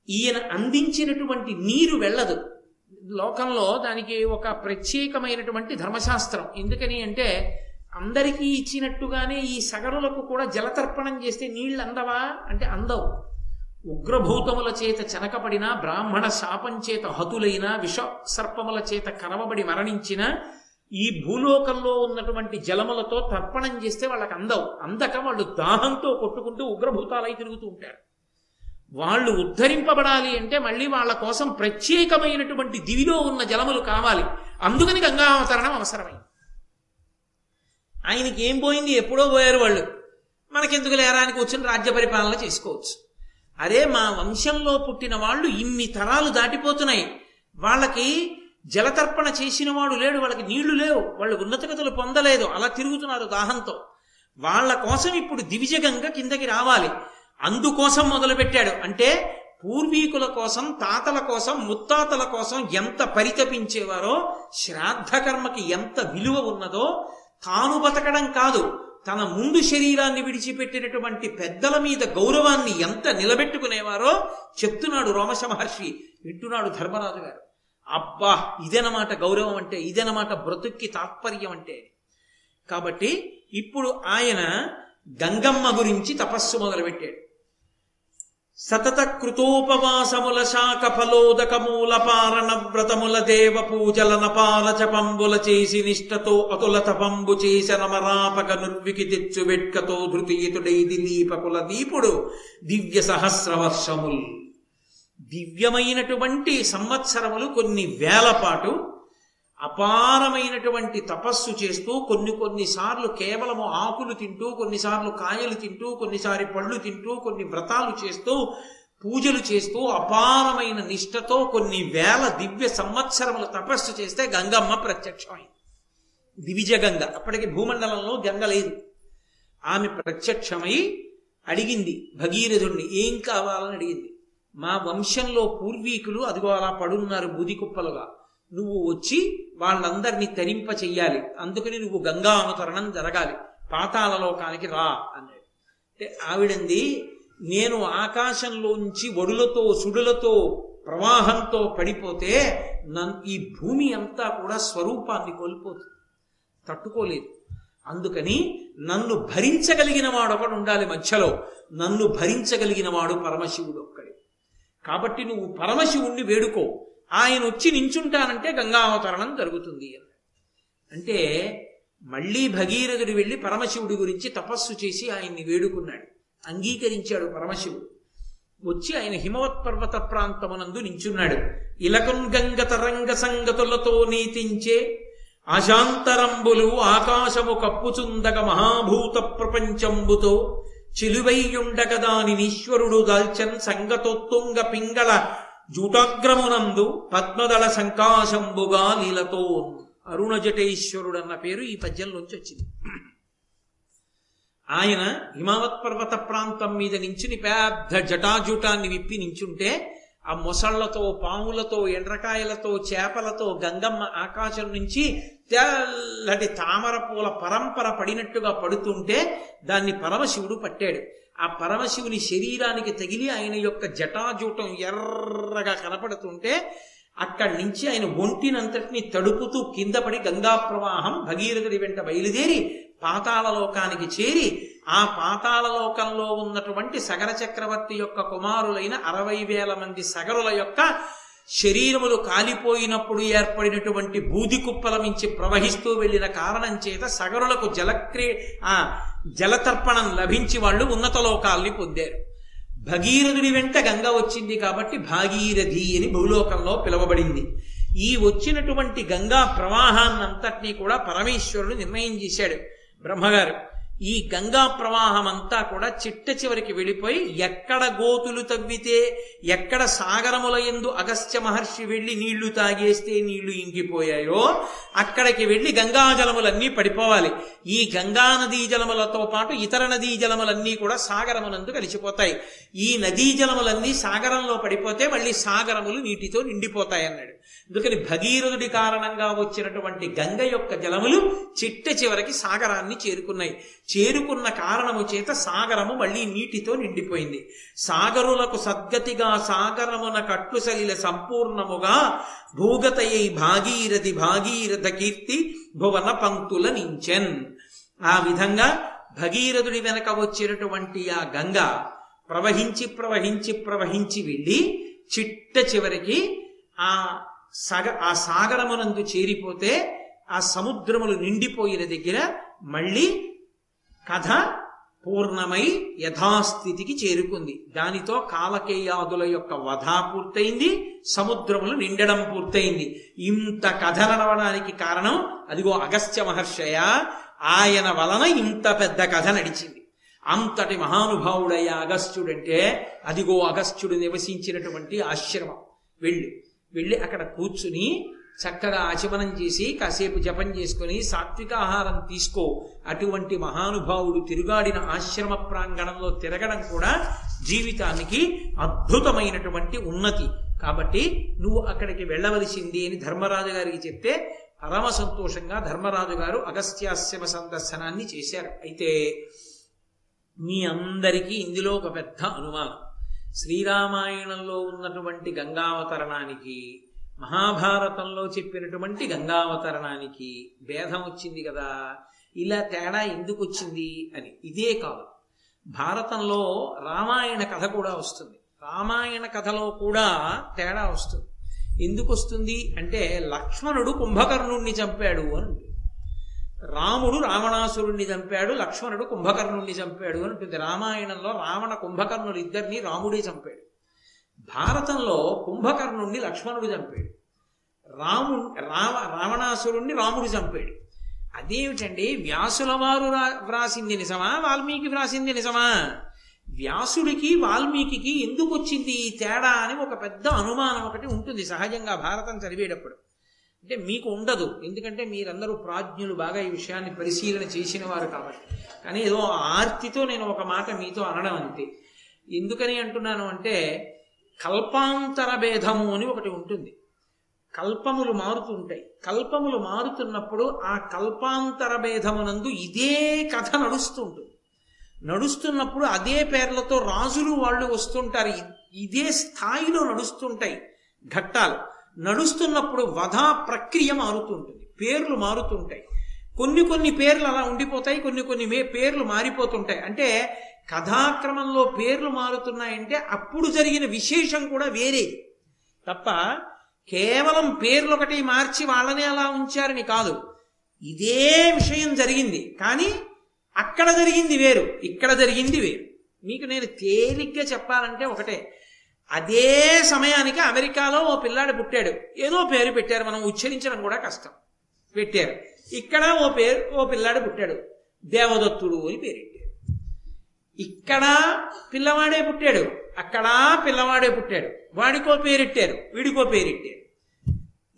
A: ఈయన అందించినటువంటి నీరు వెళ్ళదు. లోకంలో దానికి ఒక ప్రత్యేకమైనటువంటి ధర్మశాస్త్రం. ఎందుకని అంటే అందరికీ ఇచ్చినట్టుగానే ఈ సగరులకు కూడా జలతర్పణం చేస్తే నీళ్ళు అందవా? అంటే అందవు. ఉగ్రభూతముల చేత చెనకపడిన బ్రాహ్మణ శాపం చేత హతులైన విష సర్పముల చేత కరవబడి మరణించిన ఈ భూలోకంలో ఉన్నటువంటి జలములతో తర్పణం చేస్తే వాళ్ళకి అందవు. అందక వాళ్ళు దాహంతో కొట్టుకుంటూ ఉగ్రభూతాలై తిరుగుతూ ఉంటారు. వాళ్ళు ఉద్ధరింపబడాలి అంటే మళ్ళీ వాళ్ళ కోసం ప్రత్యేకమైనటువంటి దివిలో ఉన్న జలములు కావాలి. అందుకని గంగావతరణం అవసరమైంది. ఆయనకి ఏం పోయింది? ఎప్పుడో పోయారు వాళ్ళు. మనకెందుకు లేరానికి వచ్చిన రాజ్య పరిపాలన చేసుకోవచ్చు. అరే మా వంశంలో పుట్టిన వాళ్ళు ఇన్ని తరాలు దాటిపోతున్నాయి. వాళ్ళకి జలతర్పణ చేసిన వాడు లేడు వాళ్ళకి నీళ్ళు లేవు వాళ్ళు ఉన్నతగతులు పొందలేదు అలా తిరుగుతున్నారు దాహంతో. వాళ్ళ కోసం ఇప్పుడు దివిజగంగా కిందకి రావాలి. అందుకోసం మొదలుపెట్టాడు. అంటే పూర్వీకుల కోసం తాతల కోసం ముత్తాతల కోసం ఎంత పరితపించేవారో శ్రాద్ధ కర్మకి ఎంత విలువ ఉన్నదో తాను బతకడం కాదు. తన ముందు శరీరాన్ని విడిచిపెట్టినటువంటి పెద్దల మీద గౌరవాన్ని ఎంత నిలబెట్టుకునేవారో చెప్తున్నాడు రోమశ మహర్షి వింటున్నాడు ధర్మరాజు గారు. అబ్బా ఇదనమాట గౌరవం అంటే ఇదనమాట బ్రతుక్కి తాత్పర్యం అంటే. కాబట్టి ఇప్పుడు ఆయన గంగమ్మ గురించి తపస్సు మొదలుపెట్టాడు. సతత కృతోపవాసముల శాఖ ఫలోదక మూల పారణ వ్రతముల దేవ పూజల నపాల చపంబుల చేసి నిష్టతో అతుల తపంబు చేస నమరాపక నుర్వికి తెచ్చు వెట్కతో ధృతీయుతుడై దిలీపకుల దీపుడు దివ్య సహస్ర వర్షముల్ దివ్యమైనటువంటి సంవత్సరములు కొన్ని వేల పాటు అపారమైనటువంటి తపస్సు చేస్తూ కొన్ని కొన్నిసార్లు కేవలము ఆకులు తింటూ కొన్నిసార్లు కాయలు తింటూ కొన్నిసారి పళ్ళు తింటూ కొన్ని వ్రతాలు చేస్తూ పూజలు చేస్తూ అపారమైన నిష్టతో కొన్ని వేల దివ్య సంవత్సరముల తపస్సు చేస్తే గంగమ్మ ప్రత్యక్షమైంది. దివిజ గంగ అప్పటికి భూమండలంలో గంగ లేదు. ఆమె ప్రత్యక్షమై అడిగింది భగీరథుణ్ణి ఏం కావాలని అడిగింది? మా వంశంలో పూర్వీకులు అదిగో అలా పడున్నారు బూది కుప్పలుగా. నువ్వు వచ్చి వాళ్ళందరినీ తరింప చెయ్యాలి. అందుకని నువ్వు గంగా అవతరణం జరగాలి. పాతాళలోకానికి రా అన్నాడు. అంటే ఆవిడంది నేను ఆకాశంలోంచి ఒడులతో సుడులతో ప్రవాహంతో పడిపోతే నన్ ఈ భూమి అంతా కూడా స్వరూపాన్ని కోల్పోతుంది. తట్టుకోలేదు. అందుకని నన్ను భరించగలిగిన వాడు ఒకడు ఉండాలి మధ్యలో. నన్ను భరించగలిగిన వాడు పరమశివుడు ఒక్కడే. కాబట్టి నువ్వు పరమశివుణ్ణి వేడుకో. ఆయన వచ్చి నించుంటానంటే గంగావతరణం జరుగుతుంది అంటే మళ్ళీ భగీరథుడు వెళ్ళి పరమశివుడి గురించి తపస్సు చేసి ఆయన్ని వేడుకున్నాడు. అంగీకరించాడు పరమశివుడు. వచ్చి ఆయన హిమవత్ పర్వత ప్రాంతమునందు నించున్నాడు. ఇలకం గంగ తరంగ సంగతులతో నీతించే అశాంతరంబులు ఆకాశము కప్పుచుందక మహాభూత ప్రపంచంబుతో చిలువైయుండగ దాని ఈశ్వరుడు దాల్చన్ సంగతోత్తుంగ పింగళ జూటాగ్రమునందు పద్మదళ శంకాశంబుగా నీలతో అరుణ జటేశ్వరుడు అన్న పేరు ఈ పద్యంలోంచి వచ్చింది ఆయన హిమావత్ పర్వత ప్రాంతం మీద నించుని పెద్ద జటాజూటాన్ని విప్పి నించుంటే ఆ మొసళ్ళతో పాములతో ఎండ్రకాయలతో చేపలతో గంగమ్మ ఆకాశం నుంచి తెల్లటి తామర పూల పరంపర పడినట్టుగా పడుతుంటే దాన్ని పరమశివుడు పట్టాడు. ఆ పరమశివుని శరీరానికి తగిలి ఆయన యొక్క జటాజూటం ఎర్రగా కనపడుతుంటే అక్కడి నుంచి ఆయన ఒంటినంతటిని తడుపుతూ కింద పడి గంగా ప్రవాహం భగీరథుడి వెంట బయలుదేరి పాతాళలోకానికి చేరి ఆ పాతాళలోకంలో ఉన్నటువంటి సగర చక్రవర్తి యొక్క కుమారులైన అరవై వేల మంది సగరుల యొక్క శరీరములు కాలిపోయినప్పుడు ఏర్పడినటువంటి బూది కుప్పల మించి ప్రవహిస్తూ వెళ్ళిన కారణం చేత సగరులకు జలక్రీ ఆ జలతర్పణం లభించి వాళ్ళు ఉన్నత లోకాల్ని పొందారు. భగీరథుడి వెంట గంగ వచ్చింది కాబట్టి భాగీరథి అని భూలోకంలో పిలువబడింది. ఈ వచ్చినటువంటి గంగా ప్రవాహాన్నంతటినీ కూడా పరమేశ్వరుడు నిర్ణయం చేశాడు. బ్రహ్మగారు ఈ గంగా ప్రవాహం అంతా కూడా చిట్ట చివరికి వెళ్ళిపోయి ఎక్కడ గోతులు తవ్వితే ఎక్కడ సాగరముల ఎందు అగస్త్య మహర్షి వెళ్ళి నీళ్ళు తాగేస్తే నీళ్ళు ఇంకిపోయాయో అక్కడికి వెళ్ళి గంగా జలములన్నీ పడిపోవాలి. ఈ గంగా నదీ జలములతో పాటు ఇతర నదీ జలములన్నీ కూడా సాగరమునందు కలిసిపోతాయి. ఈ నదీ జలములన్నీ సాగరంలో పడిపోతే మళ్ళీ సాగరములు నీటితో నిండిపోతాయి అన్నాడు. అందుకని భగీరథుడి కారణంగా వచ్చినటువంటి గంగ యొక్క జలములు చిట్ట చివరికి సాగరాన్ని చేరుకున్నాయి. చేరుకున్న కారణము చేత సాగరము మళ్ళీ నీటితో నిండిపోయింది. సాగరులకు సద్గతిగా సాగరమున కట్టుసలిల సంపూర్ణముగా భూగతయై భాగీరథి భాగీరథ కీర్తి భువన పంక్తుల నించెన్. ఆ విధంగా భగీరథుడి వెనక వచ్చినటువంటి ఆ గంగ ప్రవహించి ప్రవహించి ప్రవహించి వెళ్ళి చిట్ట చివరికి ఆ సగ ఆ సాగరమునందు చేరిపోతే ఆ సముద్రములు నిండిపోయిన దగ్గర మళ్ళీ కథ పూర్ణమై యథాస్థితికి చేరుకుంది. దానితో కాలకేయాదుల యొక్క వధ పూర్తయింది సముద్రములు నిండడం పూర్తయింది. ఇంత కథ నడవడానికి కారణం అదిగో అగస్త్య మహర్షయ ఆయన వలన ఇంత పెద్ద కథ నడిచింది. అంతటి మహానుభావుడయ్య అగస్త్యుడంటే అదిగో అగస్త్యుడు నివసించినటువంటి ఆశ్రమం. వెళ్ళి. వెళ్ళి అక్కడ కూర్చుని చక్కగా ఆచమనం చేసి కాసేపు జపం చేసుకుని సాత్విక ఆహారం తీసుకో. అటువంటి మహానుభావుడు తిరుగాడిన ఆశ్రమ ప్రాంగణంలో తిరగడం కూడా జీవితానికి అద్భుతమైనటువంటి ఉన్నతి. కాబట్టి నువ్వు అక్కడికి వెళ్ళవలసింది అని ధర్మరాజు గారికి చెప్తే పరమ సంతోషంగా ధర్మరాజు గారు అగస్త్యాశ్రమ సందర్శనాన్ని చేశారు. అయితే మీ అందరికీ ఇందులో ఒక పెద్ద అనుమానం. శ్రీరామాయణంలో ఉన్నటువంటి గంగావతరణానికి మహాభారతంలో చెప్పినటువంటి గంగావతరణానికి భేదం వచ్చింది కదా ఇలా తేడా ఎందుకు వచ్చింది అని. ఇదే కాదు భారతంలో రామాయణ కథ కూడా వస్తుంది. రామాయణ కథలో కూడా తేడా వస్తుంది. ఎందుకు వస్తుంది అంటే లక్ష్మణుడు కుంభకర్ణుణ్ణి చంపాడు అని ఉంటుంది. రాముడు రావణాసురుణ్ణి చంపాడు లక్ష్మణుడు కుంభకర్ణుణ్ణి చంపాడు అని ఉంటుంది. రామాయణంలో రావణ కుంభకర్ణులు ఇద్దరిని రాముడే చంపాడు. భారతంలో కుంభకర్ణుణ్ణి లక్ష్మణుడు చంపాడు. రాము రావ రావణాసురుణ్ణి రాముడు చంపాడు. అదేమిటండి? వ్యాసుల వారు వ్రాసింది నిజమా? వాల్మీకి వ్రాసింది నిజమా? వ్యాసుడికి వాల్మీకి ఎందుకు వచ్చింది ఈ తేడా అని ఒక పెద్ద అనుమానం ఒకటి ఉంటుంది సహజంగా భారతం చదివేటప్పుడు. అంటే మీకు ఉండదు. ఎందుకంటే మీరందరూ ప్రాజ్ఞులు బాగా ఈ విషయాన్ని పరిశీలన చేసిన వారు కాబట్టి. కానీ ఏదో ఆర్తితో నేను ఒక మాట మీతో అనడం అంతే. ఎందుకని అంటున్నాను అంటే కల్పాంతర భేదము అని ఒకటి ఉంటుంది. కల్పములు మారుతుంటాయి. కల్పములు మారుతున్నప్పుడు ఆ కల్పాంతర భేదమునందు ఇదే కథ నడుస్తుంటుంది. నడుస్తున్నప్పుడు అదే పేర్లతో రాజులు వాళ్ళు వస్తుంటారు. ఇ- ఇదే స్థాయిలో నడుస్తుంటాయి ఘట్టాలు. నడుస్తున్నప్పుడు వధా ప్రక్రియ మారుతుంటుంది. పేర్లు మారుతుంటాయి. కొన్ని కొన్ని పేర్లు అలా ఉండిపోతాయి. కొన్ని కొన్ని మే- పేర్లు మారిపోతుంటాయి. అంటే కథాక్రమంలో పేర్లు మారుతున్నాయంటే అప్పుడు జరిగిన విశేషం కూడా వేరేది తప్ప కేవలం పేర్లు ఒకటి మార్చి వాళ్ళనే అలా ఉంచారని కాదు. ఇదే విషయం జరిగింది. కానీ అక్కడ జరిగింది వేరు ఇక్కడ జరిగింది వేరు. మీకు నేను తేలిగ్గా చెప్పాలంటే ఒకటే. అదే సమయానికి అమెరికాలో ఓ పిల్లాడు పుట్టాడు. ఏదో పేరు పెట్టారు మనం ఉచ్చరించడం కూడా కష్టం. పెట్టారు. ఇక్కడ ఓ పేరు ఓ పిల్లాడు పుట్టాడు. దేవదత్తుడు అని పేరు. ఇక్కడ పిల్లవాడే పుట్టాడు. అక్కడ పిల్లవాడే పుట్టాడు. వాడికో పేరెట్టారు వీడికో పేరెట్టారు.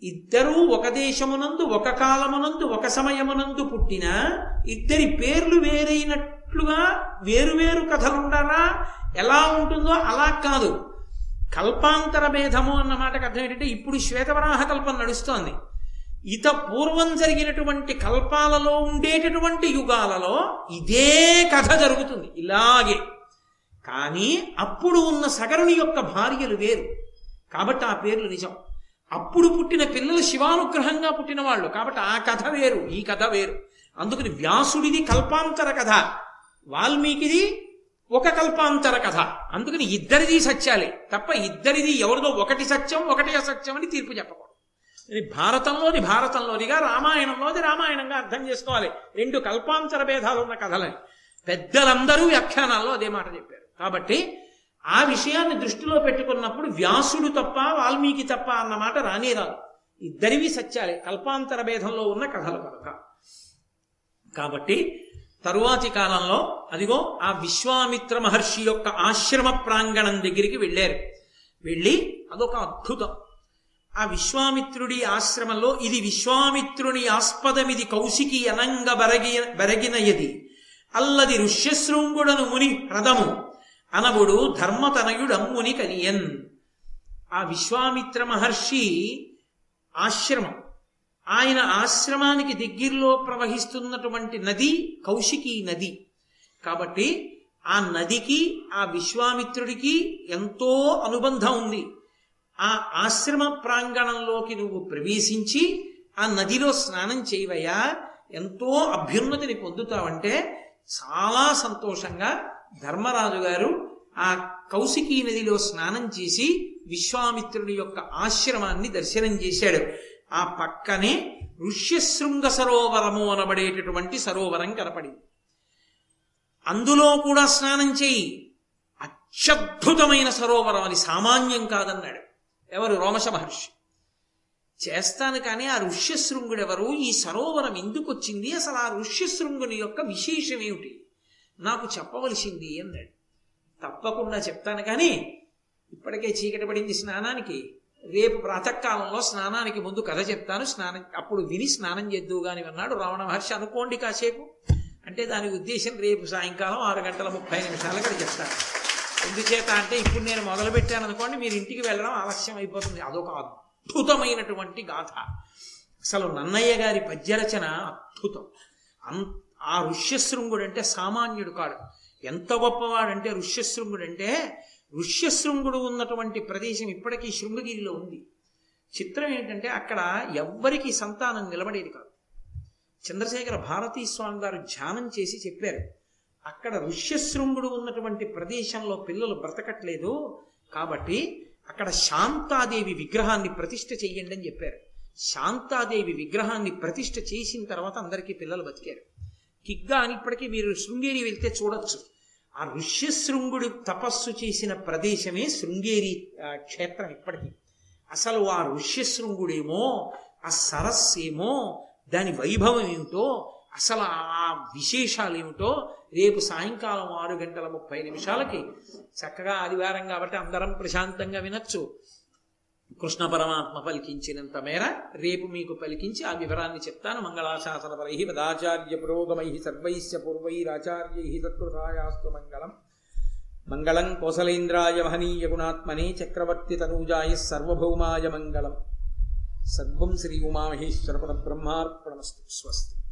A: ఇద్దరూ ఒక దేశమునందు ఒక కాలమునందు ఒక సమయమునందు పుట్టిన ఇద్దరి పేర్లు వేరైనట్లుగా వేరువేరు కథలుండారా? ఎలా ఉంటుందో అలా కాదు. కల్పాంతర భేదము అన్న మాటకు అర్థం ఏంటంటే ఇప్పుడు శ్వేతవరాహ కల్పం నడుస్తోంది. ఇత పూర్వం జరిగినటువంటి కల్పాలలో ఉండేటటువంటి యుగాలలో ఇదే కథ జరుగుతుంది ఇలాగే. కానీ అప్పుడు ఉన్న సగరుని యొక్క భార్యలు వేరు. కాబట్టి ఆ పేర్లు నిజం. అప్పుడు పుట్టిన పిల్లలు శివానుగ్రహంగా పుట్టిన వాళ్ళు కాబట్టి ఆ కథ వేరు ఈ కథ వేరు. అందుకని వ్యాసుడిది కల్పాంతర కథ. వాల్మీకిది ఒక కల్పాంతర కథ. అందుకని ఇద్దరిది సత్యాలే. తప్ప ఇద్దరిది ఎవరిదో ఒకటి సత్యం ఒకటి అసత్యం అని తీర్పు చెప్పకూడదు. ఇది భారతంలోది భారతంలోదిగా రామాయణంలోది రామాయణంగా అర్థం చేసుకోవాలి. రెండు కల్పాంతర భేదాలు ఉన్న కథలని పెద్దలందరూ వ్యాఖ్యానాల్లో అదే మాట చెప్పారు. కాబట్టి ఆ విషయాన్ని దృష్టిలో పెట్టుకున్నప్పుడు వ్యాసుడు తప్ప వాల్మీకి తప్ప అన్నమాట రానే రాదు. ఇద్దరివి సత్యాలే. కల్పాంతర భేదంలో ఉన్న కథలు కనుక కాబట్టి తరువాతి కాలంలో అదిగో ఆ విశ్వామిత్ర మహర్షి యొక్క ఆశ్రమ ప్రాంగణం దగ్గరికి వెళ్ళారు. వెళ్ళి అదొక అద్భుతం. ఆ విశ్వామిత్రుడి ఆశ్రమంలో ఇది విశ్వామిత్రుని ఆస్పదమిది కౌశికి అనంగ బరగి బరగినయది. అల్లది ఋష్యశృంగుడను ముని హ్రదము అనవుడు ధర్మతనయుడమ్ముని కనియన్. ఆ విశ్వామిత్ర మహర్షి ఆశ్రమం. ఆయన ఆశ్రమానికి దగ్గరలో ప్రవహిస్తున్నటువంటి నది కౌశికీ నది. కాబట్టి ఆ నదికి ఆ విశ్వామిత్రుడికి ఎంతో అనుబంధం ఉంది. ఆ ఆశ్రమ ప్రాంగణంలోకి నువ్వు ప్రవేశించి ఆ నదిలో స్నానం చేయవయ్యా. ఎంతో అభ్యున్నతిని పొందుతావంటే చాలా సంతోషంగా ధర్మరాజు గారు ఆ కౌశికీ నదిలో స్నానం చేసి విశ్వామిత్రుడి యొక్క ఆశ్రమాన్ని దర్శనం చేశాడు. ఆ పక్కనే ఋష్యశృంగ సరోవరము అనబడేటటువంటి సరోవరం కనపడింది. అందులో కూడా స్నానం చేయి. అత్యద్భుతమైన సరోవరం అది సామాన్యం కాదన్నాడు. ఎవరు? రోమశ మహర్షి. చేస్తాను కానీ ఆ ఋష్యశృంగుడు ఎవరు ఈ సరోవరం ఎందుకు వచ్చింది అసలు ఆ ఋష్యశృంగుని యొక్క విశేషం ఏమిటి? నాకు చెప్పవలసింది అన్నాడు. తప్పకుండా చెప్తాను కానీ ఇప్పటికే చీకటి పడింది స్నానానికి. రేపు ప్రాతకాలంలో స్నానానికి ముందు కథ చెప్తాను. స్నానం అప్పుడు విని స్నానం చేద్దువు గాని అన్నాడు రావణ మహర్షి. అనుకోండి కాసేపు. అంటే దాని ఉద్దేశం రేపు సాయంకాలం ఆరు గంటల ముప్పై నిమిషాలు అక్కడ చెప్తాను ఎందుచేత అంటే ఇప్పుడు నేను మొదలు పెట్టాను అనుకోండి మీరు ఇంటికి వెళ్ళడం ఆలస్యం అయిపోతుంది. అదొక అద్భుతమైనటువంటి గాథ. అసలు నన్నయ్య గారి పద్యరచన అద్భుతం. అన్ ఆ ఋష్యశృంగుడు అంటే సామాన్యుడు కాడు. ఎంత గొప్పవాడంటే ఋష్యశృంగుడు అంటే ఋష్యశృంగుడు ఉన్నటువంటి ప్రదేశం ఇప్పటికీ శృంగగిరిలో ఉంది. చిత్రం ఏంటంటే అక్కడ ఎవ్వరికి సంతానం నిలబడేది కాదు. చంద్రశేఖర భారతీ స్వామి గారు ధ్యానం చేసి చెప్పారు. అక్కడ ఋష్యశృంగుడు ఉన్నటువంటి ప్రదేశంలో పిల్లలు బ్రతకట్లేదు కాబట్టి అక్కడ శాంతాదేవి విగ్రహాన్ని ప్రతిష్ఠ చెయ్యండి అని చెప్పారు. శాంతాదేవి విగ్రహాన్ని ప్రతిష్ఠ చేసిన తర్వాత అందరికీ పిల్లలు బతికారు. కిగ్గా అని ఇప్పటికీ మీరు శృంగేరి వెళ్తే చూడొచ్చు. ఆ ఋష్యశృంగుడు తపస్సు చేసిన ప్రదేశమే శృంగేరి క్షేత్రం ఇప్పటికీ. అసలు ఆ ఋష్యశృంగుడేమో ఆ సరస్సేమో దాని వైభవం ఏమిటో అసలు ఆ విశేషాలు ఏమిటో రేపు సాయంకాలం ఆరు గంటల ముప్పై నిమిషాలకి చక్కగా ఆదివారం కాబట్టి అందరం ప్రశాంతంగా వినొచ్చు. కృష్ణ పరమాత్మ పలికించినంత మేర రేపు మీకు పలికించి ఆ వివరాన్ని చెప్తాను. మంగళాశాసనపరై వదాచార్య పురోగమై సర్వైశ్య పూర్వైరాచార్యై తత్కృతాయాస్తు మంగళం. మంగళం కోసలేంద్రాయ మహనీయ గుణాత్మనే చక్రవర్తి తనూజాయ సర్వభౌమాయ మంగళం. సర్వం శ్రీ ఉమామహేశ్వర పద బ్రహ్మార్పణమస్తు. స్వస్తి.